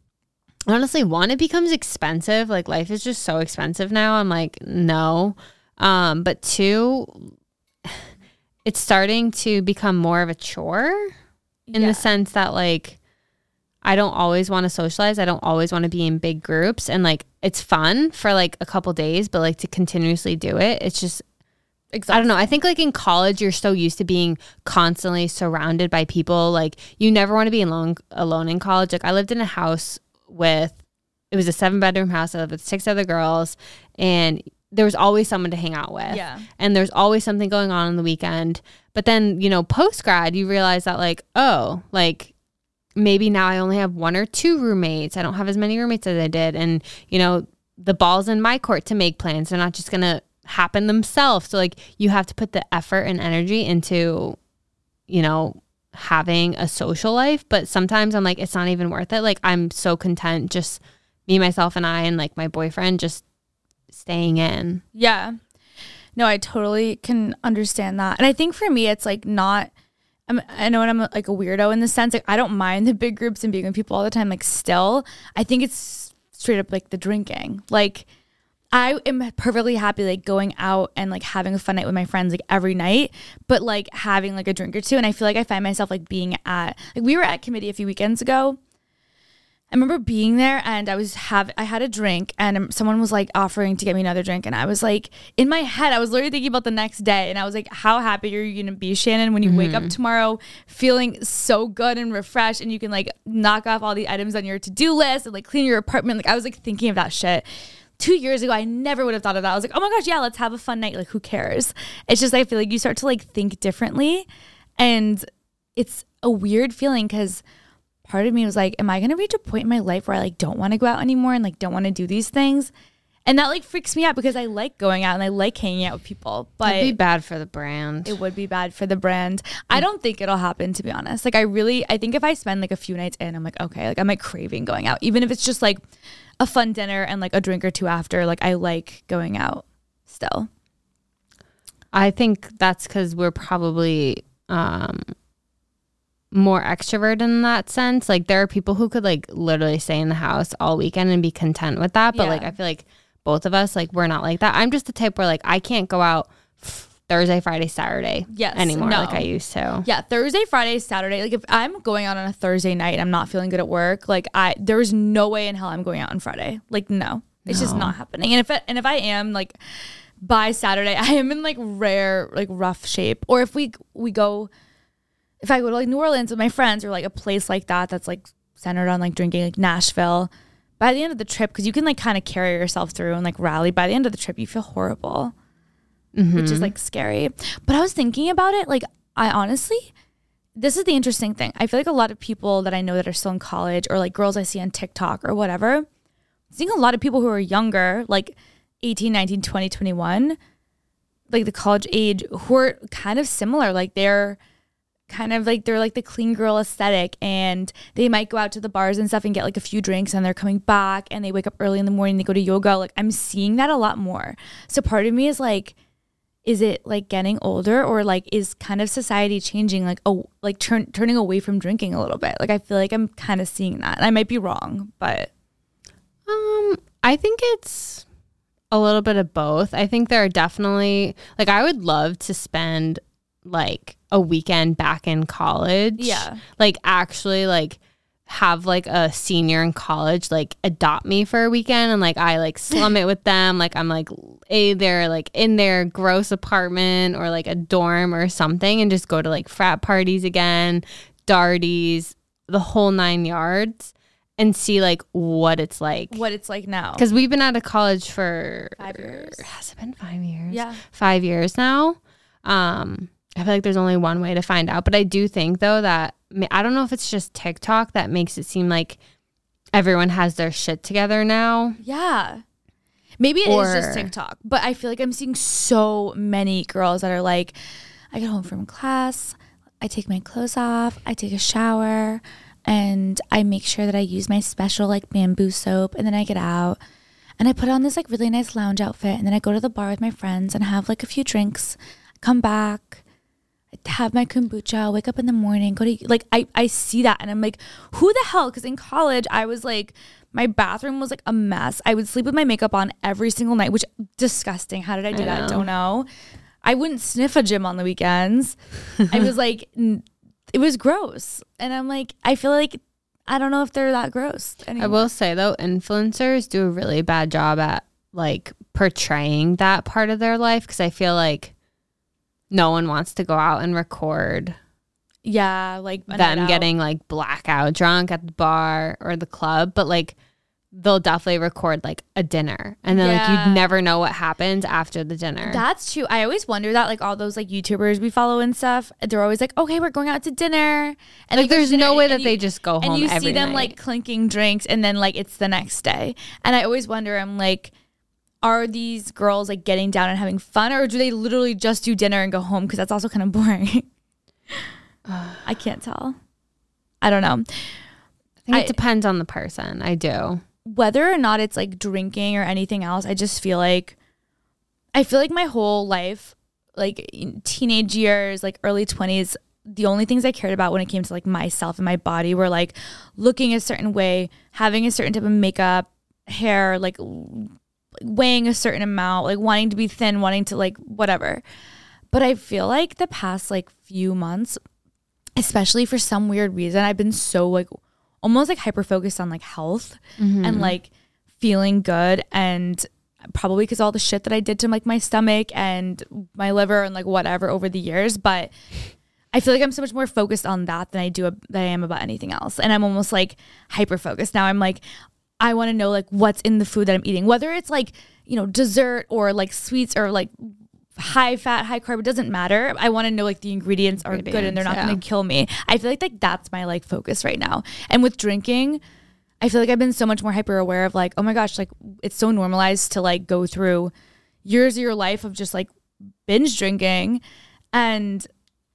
honestly, one, it becomes expensive. Like life is just so expensive now. I'm like, no. Um, but two, it's starting to become more of a chore in Yeah. the sense that like I don't always want to socialize. I don't always want to be in big groups and like it's fun for like a couple days, but like to continuously do it, it's just Exactly. I don't know. I think like in college, you're so used to being constantly surrounded by people. Like you never want to be alone alone in college. Like I lived in a house with it was a seven bedroom house. I lived with six other girls, and there was always someone to hang out with. Yeah. And there's always something going on on the weekend. But then you know, post grad, you realize that like oh, like maybe now I only have one or two roommates. I don't have as many roommates as I did, and you know the ball's in my court to make plans. They're not just gonna happen themselves. So like you have to put the effort and energy into, you know, having a social life. But sometimes I'm like, it's not even worth it. Like I'm so content just me, myself, and I, and like my boyfriend just staying in. Yeah. No, I totally can understand that. And I think for me, it's like not, I'm, I know I'm like a weirdo in the sense, like I don't mind the big groups and being with people all the time. Like still, I think it's straight up like the drinking. Like I am perfectly happy like going out and like having a fun night with my friends like every night, but like having like a drink or two. And I feel like I find myself like being at, like we were at committee a few weekends ago I remember being there and I was have I had a drink and someone was like offering to get me another drink and I was like in my head I was literally thinking about the next day and I was like how happy are you gonna be Shannon when you wake up mm-hmm. tomorrow feeling so good and refreshed and you can like knock off all the items on your to do list and like clean your apartment like I was like thinking of that shit two years ago, I never would have thought of that. I was like, oh my gosh, yeah, let's have a fun night. Like, who cares? It's just, I feel like you start to like think differently. And it's a weird feeling because part of me was like, am I going to reach a point in my life where I like don't want to go out anymore and like don't want to do these things? And that like freaks me out because I like going out and I like hanging out with people, but It'd be bad for the brand. it would be bad for the brand. I don't think it'll happen to be honest. Like I really I think if I spend like a few nights in, I'm like, okay, like I'm like craving going out. Even if it's just like a fun dinner and like a drink or two after, like I like going out still. I think that's because we're probably um, more extroverted in that sense. Like there are people who could like literally stay in the house all weekend and be content with that. But like I feel like both of us like we're not like that. I'm just the type where like I can't go out Thursday, Friday, Saturday Yes, anymore no. like I used to. Yeah, Thursday, Friday, Saturday. Like if I'm going out on a Thursday night and I'm not feeling good at work, like I there's no way in hell I'm going out on Friday. Like no. It's just not happening. And if it, and if I am like by Saturday, I am in like rare like rough shape. Or if we we go if I go to like New Orleans with my friends or like a place like that that's like centered on like drinking like Nashville, by the end of the trip cuz you can like kind of carry yourself through and like rally by the end of the trip you feel horrible which is mm-hmm. like scary. But I was thinking about it. Like, I honestly, this is the interesting thing. I feel like a lot of people that I know that are still in college or like girls I see on TikTok or whatever, seeing a lot of people who are younger, like 18, 19, 20, 21, like the college age, who are kind of similar. Like, they're kind of like they're like the clean girl aesthetic and they might go out to the bars and stuff and get like a few drinks and they're coming back and they wake up early in the morning they go to yoga. Like i'm seeing that a lot more. So part of me is like is it like getting older or like is kind of society changing like oh like turn, turning away from drinking a little bit? Like i feel like i'm kind of seeing that. And i might be wrong but Um, I think it's a little bit of both. I think there are definitely like I would love to spend like a weekend back in college. Yeah. Like actually like have like a senior in college like adopt me for a weekend and like I like slum it with them. Like I'm like either like in their gross apartment or like a dorm or something and just go to like frat parties again, darties, the whole nine yards and see like what it's like. what it's like now Because we've been out of college for Five years. Has it been five years? Yeah. five years now. Um, I feel like there's only one way to find out, but I do think though that I don't know if it's just TikTok that makes it seem like everyone has their shit together now. Yeah. Maybe it is Or- just TikTok, but I feel like I'm seeing so many girls that are like, I get home from class, I take my clothes off, I take a shower, and I make sure that I use my special like bamboo soap, and then I get out and I put on this like really nice lounge outfit, and then I go to the bar with my friends and have like a few drinks, come back, have my kombucha, wake up in the morning, go to like I I see that and I'm like, who the hell? Because in college I was like, my bathroom was like a mess. I would sleep with my makeup on every single night, which disgusting. How did I do I that? know. Don't know. I wouldn't sniff a gym on the weekends. I was like, it was gross, and I'm like, I feel like I don't know if they're that gross. I will say though, influencers do a really bad job at like portraying that part of their life because I feel like no one wants to go out and record yeah, like them getting like blackout drunk at the bar or the club, but like they'll definitely record like a dinner and then like you'd never know what happens after the dinner. That's true. I always wonder that, like all those like YouTubers we follow and stuff, they're always like, "Okay, we're going out to dinner," and like there's dinner no way that you- they just go home and you see them night. like clinking drinks, and then like it's the next day. And I always wonder, I'm like, are these girls like getting down and having fun, or do they literally just do dinner and go home? Because that's also kind of boring. I can't tell. I don't know I think I- it depends on the person. I do. whether or not it's like drinking or anything else, I just feel like I feel like my whole life, like in teenage years, like early 20s, the only things I cared about when it came to like myself and my body were like looking a certain way, having a certain type of makeup, hair, like weighing a certain amount, like wanting to be thin, wanting to like whatever. But I feel like the past like few months, especially for some weird reason, I've been so like almost like hyper focused on like health mm-hmm. and like feeling good and probably because all the shit that I did to like my stomach and my liver and like whatever over the years but I feel like I'm so much more focused on that than I do than I am about anything else. And I'm almost like hyper focused now I'm like I want to know like what's in the food that I'm eating, whether it's like, you know, dessert or like sweets or like high fat, high carb, it doesn't matter. I want to know like the ingredients are good and they're not Ingredients, going to kill me. I feel like like that's my like focus right now. And with drinking, I feel like I've been so much more hyper aware of like, oh my gosh, like it's so normalized to like go through years of your life of just like binge drinking. And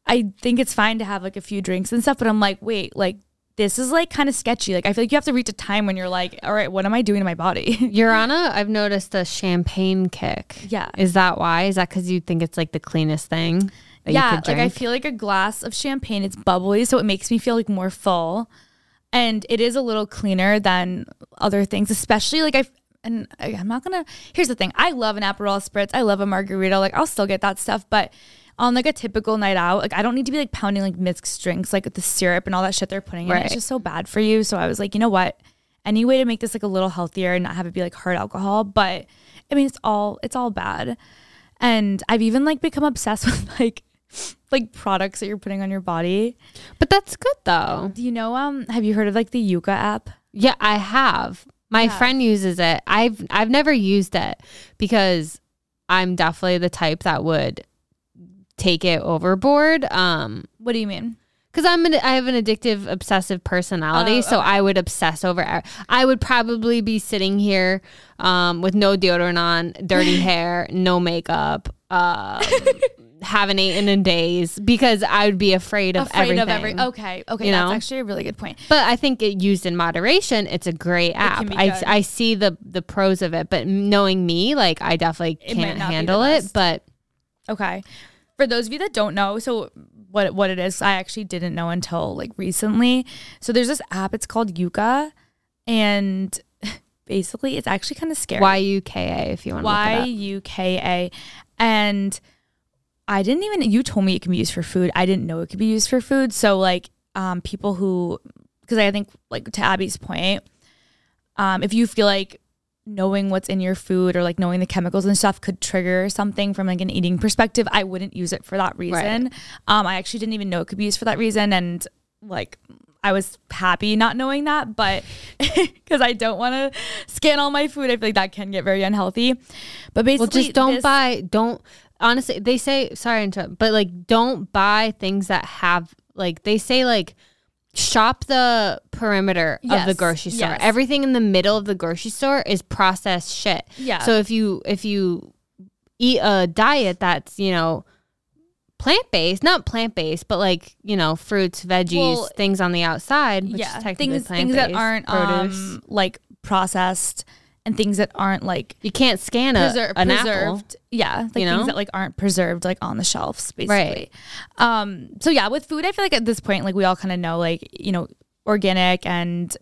I think it's fine to have like a few drinks and stuff, but I'm like, wait, like this is like kind of sketchy. Like I feel like you have to reach a time when you're like, all right, what am I doing to my body? You're on a, I've noticed a champagne kick. Yeah. Is that why? Is that because you think it's like the cleanest thing that yeah, you could like? I feel like a glass of champagne. It's bubbly, so it makes me feel like more full, and it is a little cleaner than other things. Especially like I and I'm not gonna. Here's the thing: I love an Aperol spritz. I love a margarita. Like I'll still get that stuff, but on like a typical night out, like I don't need to be like pounding like mixed drinks, like with the syrup and all that shit they're putting in. it. It's just so bad for you. So I was like, you know what? Any way to make this like a little healthier and not have it be like hard alcohol, but I mean, it's all it's all bad. And I've even like become obsessed with like like products that you're putting on your body. but that's good though. Do you know um have you heard of like the Yuka app? Yeah, I have. My Yeah. friend uses it. I've I've never used it because I'm definitely the type that would take it overboard. Um What do you mean? because I'm an, I have an addictive, obsessive personality, Oh, so I would obsess over. I would probably be sitting here um, with no deodorant on, dirty hair, no makeup, um, haven't eaten in days because I would be afraid of Afraid everything. of every Okay, okay, You that's know? actually a really good point. But I think it used in moderation, it's a great app. I. I see the the pros of it, but knowing me, like I definitely can't handle it. But Okay. For those of you that don't know, so what what it is, I actually didn't know until like recently. So there's this app, it's called Yuka, and basically it's actually kind of scary. Y U K A if you want Y. U K A. And I didn't even you told me it can be used for food. I didn't know it could be used for food. So like um people who because I think like to Abby's point, um, if you feel like knowing what's in your food or like knowing the chemicals and stuff could trigger something from like an eating perspective, I wouldn't use it for that reason. Um, I actually didn't even know it could be used for that reason, and like I was happy not knowing that, but because I don't want to scan all my food, I feel like that can get very unhealthy. But basically, Well, just don't this- buy. Don't honestly. They say sorry, interrupt, but like don't buy things that have like they say like shop the perimeter of the grocery store. yes. Everything in the middle of the grocery store is processed shit. Yeah. So if you if you eat a diet that's you know plant based, not plant based, but like you know fruits, veggies, Well, things on the outside, which yeah, is technically things things that aren't produce. um like processed and things that aren't like you can't scan a, preser- an apple. preserved. Yeah, like you know? things that like aren't preserved like on the shelves, basically. Right. Um. So yeah, with food, I feel like at this point, like we all kind of know, like you know, organic and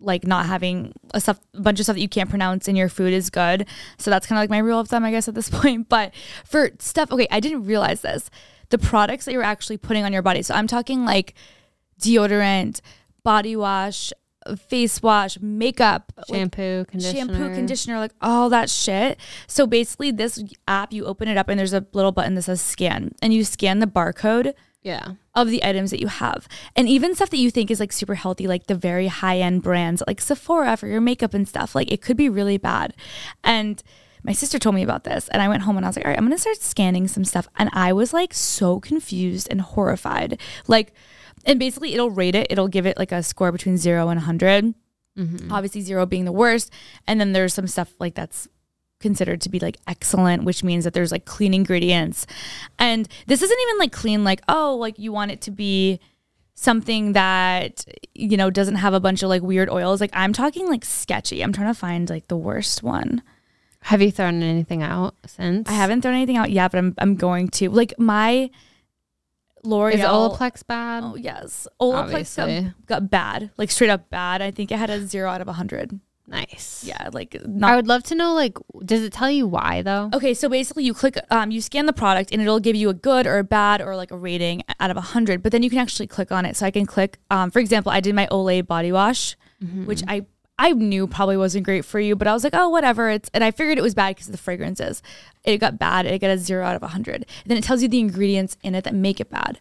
like not having a stuff, a bunch of stuff that you can't pronounce in your food is good. So that's kind of like my rule of thumb, I guess, at this point. But for stuff, okay, I didn't realize this. The products that you're actually putting on your body. So I'm talking like deodorant, body wash, face wash, makeup, like, shampoo, conditioner. shampoo, conditioner, like all that shit. So basically, this app, you open it up and there's a little button that says scan, and you scan the barcode Yeah. of the items that you have. And even stuff that you think is like super healthy, like the very high end brands like Sephora for your makeup and stuff, like it could be really bad. And my sister told me about this, and I went home and I was like, all right, I'm gonna start scanning some stuff. And I was like so confused and horrified. Like, and basically, it'll rate it, it'll give it like a score between zero and 100. Mm-hmm. Obviously, zero being the worst. And then there's some stuff like that's considered to be like excellent, which means that there's like clean ingredients. And this isn't even like clean, like, oh, like you want it to be something that, you know, doesn't have a bunch of like weird oils. Like I'm talking like sketchy. I'm trying to find like the worst one. Have you thrown anything out since? I haven't thrown anything out yet, but I'm I'm going to. Like my L'Oreal Is Olaplex bad? Oh yes. Olaplex got, got bad. Like straight up bad. I think it had a zero out of a hundred. Nice. Yeah, like I would love to know, like, does it tell you why though? Okay, so basically you click, um, you scan the product and it'll give you a good or a bad or like a rating out of a hundred. But then you can actually click on it. So I can click, um, for example, I did my Olay body wash, which I I knew probably wasn't great for you, but I was like, oh, whatever. It's and I figured it was bad because of the fragrances. It got bad. It got a zero out of a hundred. And then it tells you the ingredients in it that make it bad,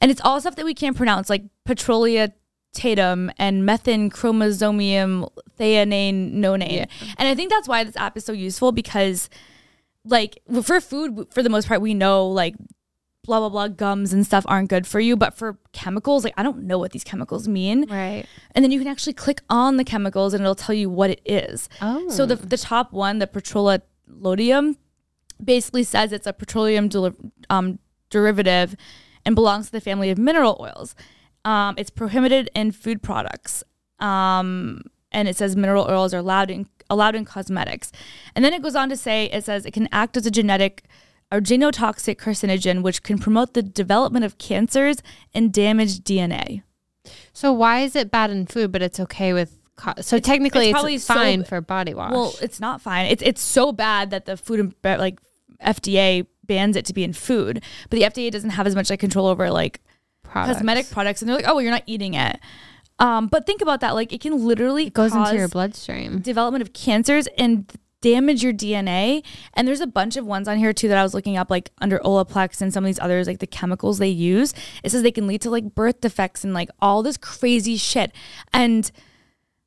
and it's all stuff that we can't pronounce, like petrolia tatum and methenchromosomium thionane nonane. Yeah. And I think that's why this app is so useful because like for food for the most part we know like blah blah blah gums and stuff aren't good for you but for chemicals like I don't know what these chemicals mean Right. and then you can actually click on the chemicals and it'll tell you what it is. Oh. So the oh. the top one, the petrolodium, basically says it's a petroleum deli- um, derivative and belongs to the family of mineral oils. Um, it's prohibited in food products, um, and it says mineral oils are allowed in allowed in cosmetics. And then it goes on to say it says it can act as a genetic or genotoxic carcinogen, which can promote the development of cancers and damage DNA. So why is it bad in food, but it's okay with? Co- so technically, it's, probably so- fine for body wash. Well, it's not fine. It's it's so bad that the food and like FDA bans it to be in food, but the FDA doesn't have as much like control over like Products. cosmetic products, and they're like, oh, well, you're not eating it. Um, but think about that. Like, it can literally It goes into your bloodstream. development of cancers and damage your DNA. And there's a bunch of ones on here too that I was looking up, like under Olaplex and some of these others, like the chemicals they use. It says they can lead to like birth defects and like all this crazy shit. And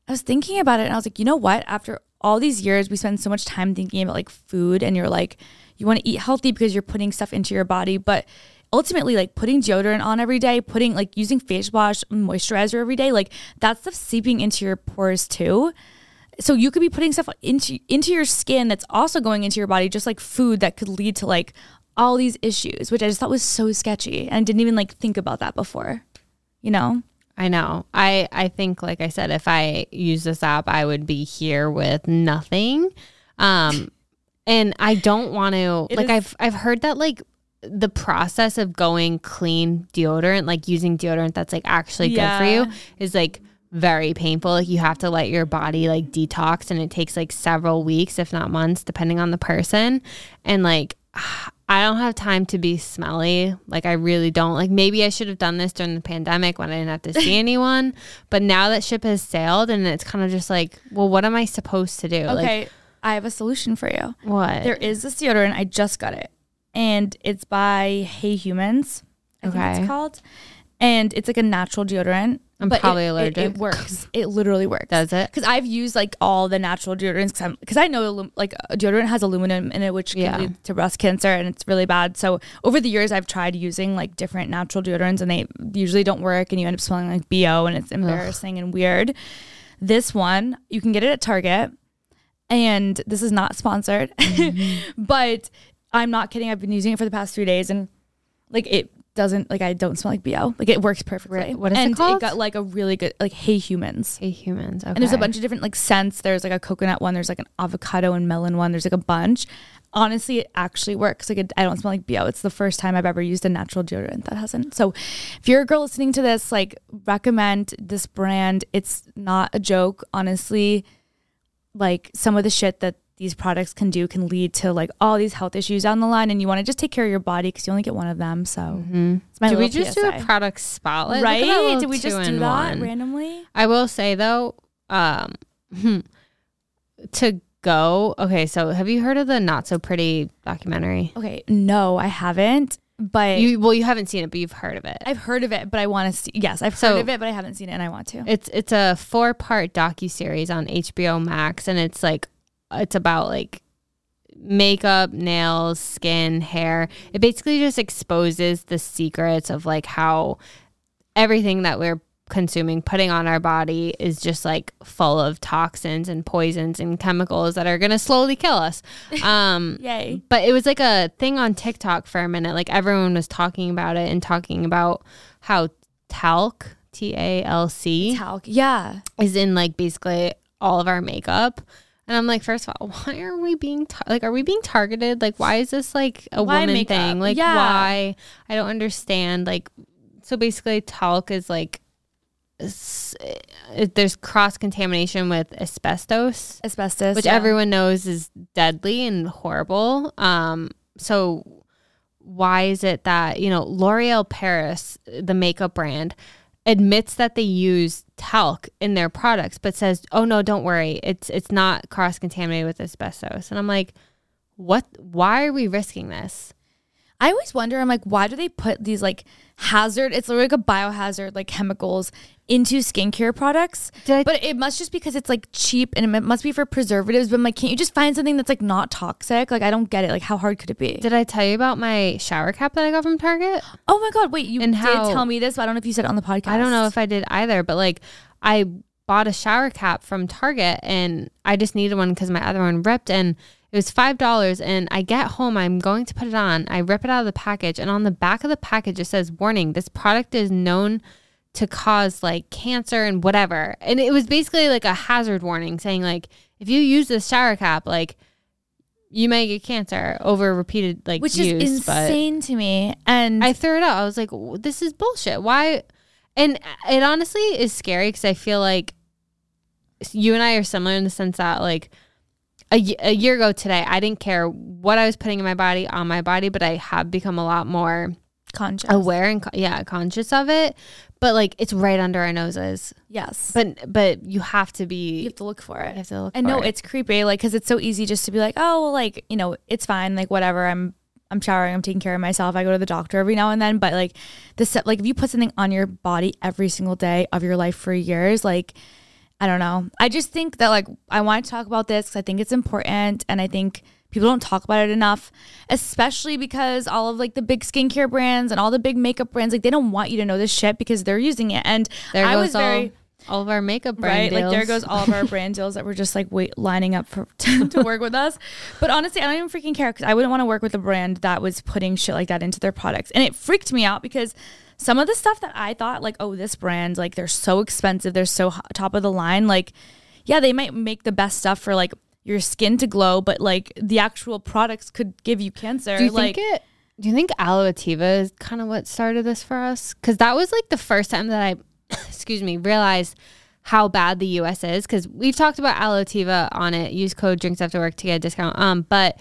I was thinking about it and I was like, you know what? After all these years, we spend so much time thinking about like food and you're like, you want to eat healthy because you're putting stuff into your body. But ultimately, like putting deodorant on every day, putting like using face wash, moisturizer every day, like that stuff seeping into your pores too. So you could be putting stuff into into your skin that's also going into your body, just like food that could lead to like all these issues, which I just thought was so sketchy. And didn't even like think about that before. You know? I know. I I think, like I said, if I use this app, I would be here with nothing. Um, and I don't want to. It Like is- I've I've heard that like the process of going clean deodorant, like using deodorant that's like actually good for you, is like very painful. Like you have to let your body like detox, and it takes like several weeks, if not months, depending on the person. And like. I don't have time to be smelly. Like I really don't. Like maybe I should have done this during the pandemic when I didn't have to see anyone. But now that ship has sailed and it's kind of just like, well, what am I supposed to do? Like Okay. I have a solution for you. what? There is this deodorant. I just got it. And it's by Hey Humans. I think Okay. it's called. And it's like a natural deodorant. I'm but it- probably it- allergic. It, works. It literally works. Does it? Because I've used like all the natural deodorants because I know like a deodorant has aluminum in it, which Yeah. can lead to breast cancer and it's really bad. So over the years, I've tried using like different natural deodorants and they usually don't work and you end up smelling like BO and it's embarrassing and weird. This one, you can get it at Target and this is not sponsored, mm-hmm. but I'm not kidding. I've been using it for the past three days and like it doesn't like I don't smell like BO. Like it works perfectly. Right. What is it and called? it got like a really good like Hey Humans. Hey humans. Okay. And there's a bunch of different like scents. There's like a coconut one. There's like an avocado and melon one. There's like a bunch. Honestly, it actually works. Like it, I don't smell like BO. It's the first time I've ever used a natural deodorant that hasn't. So, if you're a girl listening to this, like recommend this brand. It's not a joke. Honestly, like some of the shit that these products can do can lead to like all these health issues down the line, and you want to just take care of your body because you only get one of them. So, Mhm. it's my Did we little just do a product spotlight? Right? that Did we just do two-in-one. that randomly? I will say though, um, to go. Okay, so have you heard of the Not So Pretty documentary? Okay, no, I haven't. But You well, you haven't seen it, but you've heard of it. I've heard of it, but I want to see. Yes, I've So- heard of it, but I haven't seen it, and I want to. It's it's a four part docu series on HBO Max, and it's like it's about like makeup, nails, skin, hair. It basically just exposes the secrets of like how everything that we're consuming, putting on our body is just like full of toxins and poisons and chemicals that are gonna slowly kill us. Um Yay! but it was like a thing on TikTok for a minute. Like everyone was talking about it and talking about how talc, T A L C, Talc. Yeah. is in like basically all of our makeup. And I'm like, first of all, why are we being tar- like, are we being targeted? Like, why is this like a Why woman makeup? thing? Like, Yeah. why? I don't understand. Like, so basically, talc is like, there's cross contamination with asbestos Asbestos. which yeah. everyone knows is deadly and horrible. Um, so why is it that you know L'Oreal Paris, the makeup brand, admits that they use talc in their products, but says, "Oh no, don't worry, it's it's not cross contaminated with asbestos." And I'm like, what? Why are we risking this? I always wonder. I'm like, why do they put these like hazard? It's literally like a biohazard, like chemicals into skincare products. Did I- but it must just because it's like cheap and it must be for preservatives. But I'm like, can't you just find something that's like not toxic? Like I don't get it. Like how hard could it be? Did I tell you about my shower cap that I got from Target? oh my god, wait, you And did how- tell me this, but I don't know if you said it on the podcast. I don't know if I did either, but like I bought a shower cap from Target and I just needed one because my other one ripped and it was five dollars and I get home, I'm going to put it on. I rip it out of the package and on the back of the package it says warning, this product is known to cause like cancer and whatever. And it was basically like a hazard warning saying like if you use this shower cap, like you may get cancer over repeated like which use, is insane to me. And I threw it out. I was like, this is bullshit. Why? And it honestly is scary because I feel like you and I are similar in the sense that, like, a, a year ago today, I didn't care what I was putting in my body, on my body, but I have become a lot more conscious. aware and, yeah, conscious of it. But, like, it's right under our noses. Yes. But, but you have to be, you have to look for it. you have to look And no, it. it's creepy, like, because it's so easy just to be like, oh, well, like, you know, it's fine, like, whatever. I'm, I'm showering, I'm taking care of myself. I go to the doctor every now and then, but like, the set, like, if you put something on your body every single day of your life for years, like, I don't know. I just think that like I want to talk about this because I think it's important, and I think people don't talk about it enough, especially because all of like the big skincare brands and all the big makeup brands, like, they don't want you to know this shit because they're using it. And there I goes was very all, all of our makeup brand right? Like there goes all of our brand deals that were just like wait lining up for to, to work with us. But honestly, I don't even freaking care because I wouldn't want to work with a brand that was putting shit like that into their products, and it freaked me out because some of the stuff that I thought like, oh, this brand like they're so expensive, they're so top of the line, like yeah, they might make the best stuff for like your skin to glow, but like the actual products could give you cancer. Do you like, think it? Do you think aloe Ativa is kind of what started this for us? Because that was like the first time that I, excuse me, realized how bad the U.S. is. Because we've talked about aloe Ativa on it. Use code drinks after work to get a discount. Um, but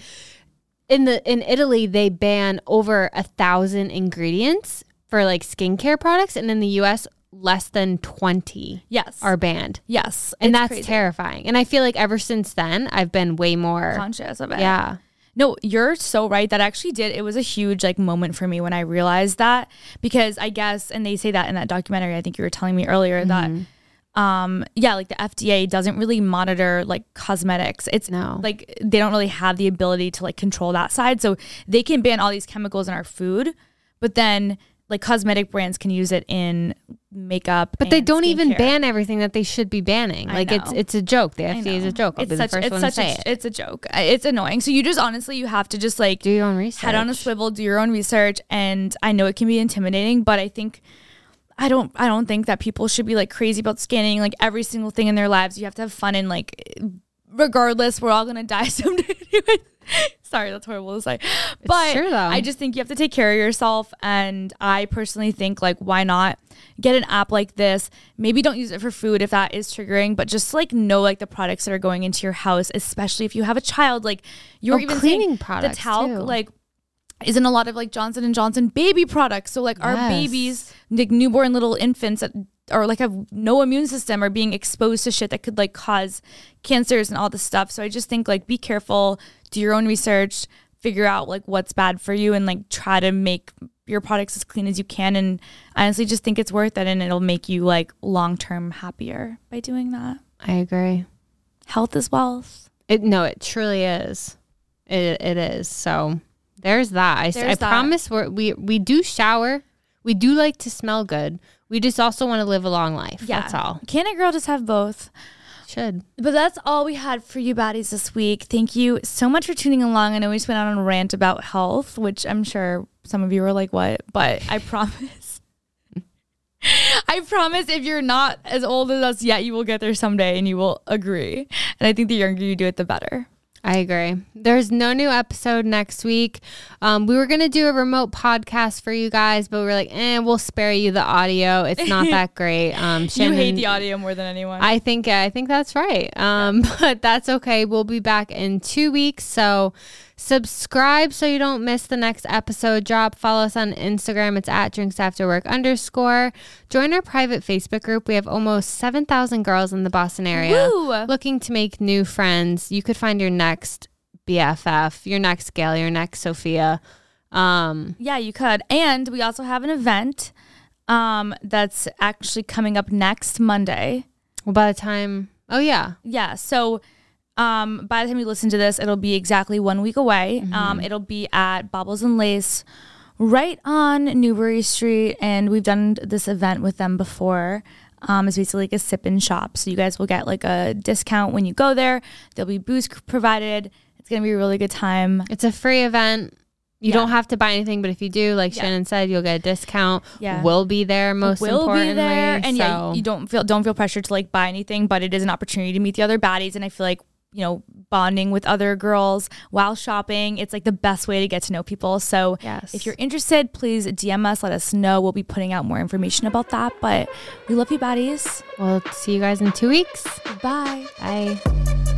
in the in Italy they ban over a thousand ingredients for like skincare products, and in the U.S. less than twenty yes, are banned. yes, And that's crazy. terrifying. And I feel like ever since then, I've been way more. conscious of it. Yeah. No, you're so right. That actually did. It was a huge like moment for me when I realized that because I guess, and they say that in that documentary. I think you were telling me earlier that, um, yeah, like the FDA doesn't really monitor like cosmetics. It's No. like they don't really have the ability to like control that side. So they can ban all these chemicals in our food, but then like cosmetic brands can use it in makeup. But they don't even ban everything that they should be banning. I Like it's know. it's a joke. The FDA is a joke. I'll It's be such, the first it's one such to say a, it. It's a joke. It's annoying. So you just honestly, you have to just like Do your own research. head on a swivel, do your own research, and I know it can be intimidating, but I think I don't I don't think that people should be like crazy about scanning like every single thing in their lives. You have to have fun and like regardless, we're all gonna die someday. Sorry, that's horrible to say. But true. I just think you have to take care of yourself and I personally think like why not get an app like this? Maybe don't use it for food if that is triggering, but just like know like the products that are going into your house, especially if you have a child. Like you're Oh, even cleaning products, the talc, too. like isn't a lot of like Johnson and Johnson baby products. So like our babies, like newborn little infants that are like have no immune system are being exposed to shit that could like cause cancers and all this stuff. So I just think like be careful, do your own research, figure out like what's bad for you and like try to make your products as clean as you can and honestly just think it's worth it and it'll make you like long term happier by doing that. I agree. Health is wealth. It no, it truly is. It it is. So there's that. I, There's I that. promise we're, we we do shower. We do like to smell good. We just also want to live a long life. Yeah. That's all. Can a girl just have both? Should. But that's all we had for you baddies this week. Thank you so much for tuning along. I know we just went out on a rant about health, which I'm sure some of you are like, what? But I promise. I promise if you're not as old as us yet, you will get there someday and you will agree. And I think the younger you do it, the better. I agree. There's no new episode next week. Um, we were gonna do a remote podcast for you guys, but we are like, eh, we'll spare you the audio. It's not that great. Um, you hate the audio more than anyone. I think I think that's right. Um, but that's okay. We'll be back in two weeks. So subscribe so you don't miss the next episode drop. Follow us on Instagram. It's at drinks after work underscore. Join our private Facebook group. We have almost seven thousand girls in the Boston area Woo! looking to make new friends. You could find your next BFF, your next Gail, your next Sophia. Um, Yeah, you could. And we also have an event Um, that's actually coming up next Monday. Well, by the time, oh yeah, Yeah. So um, by the time you listen to this, it'll be exactly one week away. Um, it'll be at Bobbles and Lace right on Newbury Street. And we've done this event with them before. Um, it's basically like a sip and shop. So you guys will get like a discount when you go there. There'll be booze provided. It's going to be a really good time. it's a free event. You Yeah. don't have to buy anything, but if you do, like Yeah. Shannon said, you'll get a discount. Yeah. We'll be there most will importantly. be there and yeah you don't feel don't feel pressure to like buy anything but it is an opportunity to meet the other baddies and i feel like you know bonding with other girls while shopping. It's like the best way to get to know people. So Yes. if you're interested please dm us. Let us know. We'll be putting out more information about that. But we love you baddies. We'll see you guys in two weeks. bye. Bye.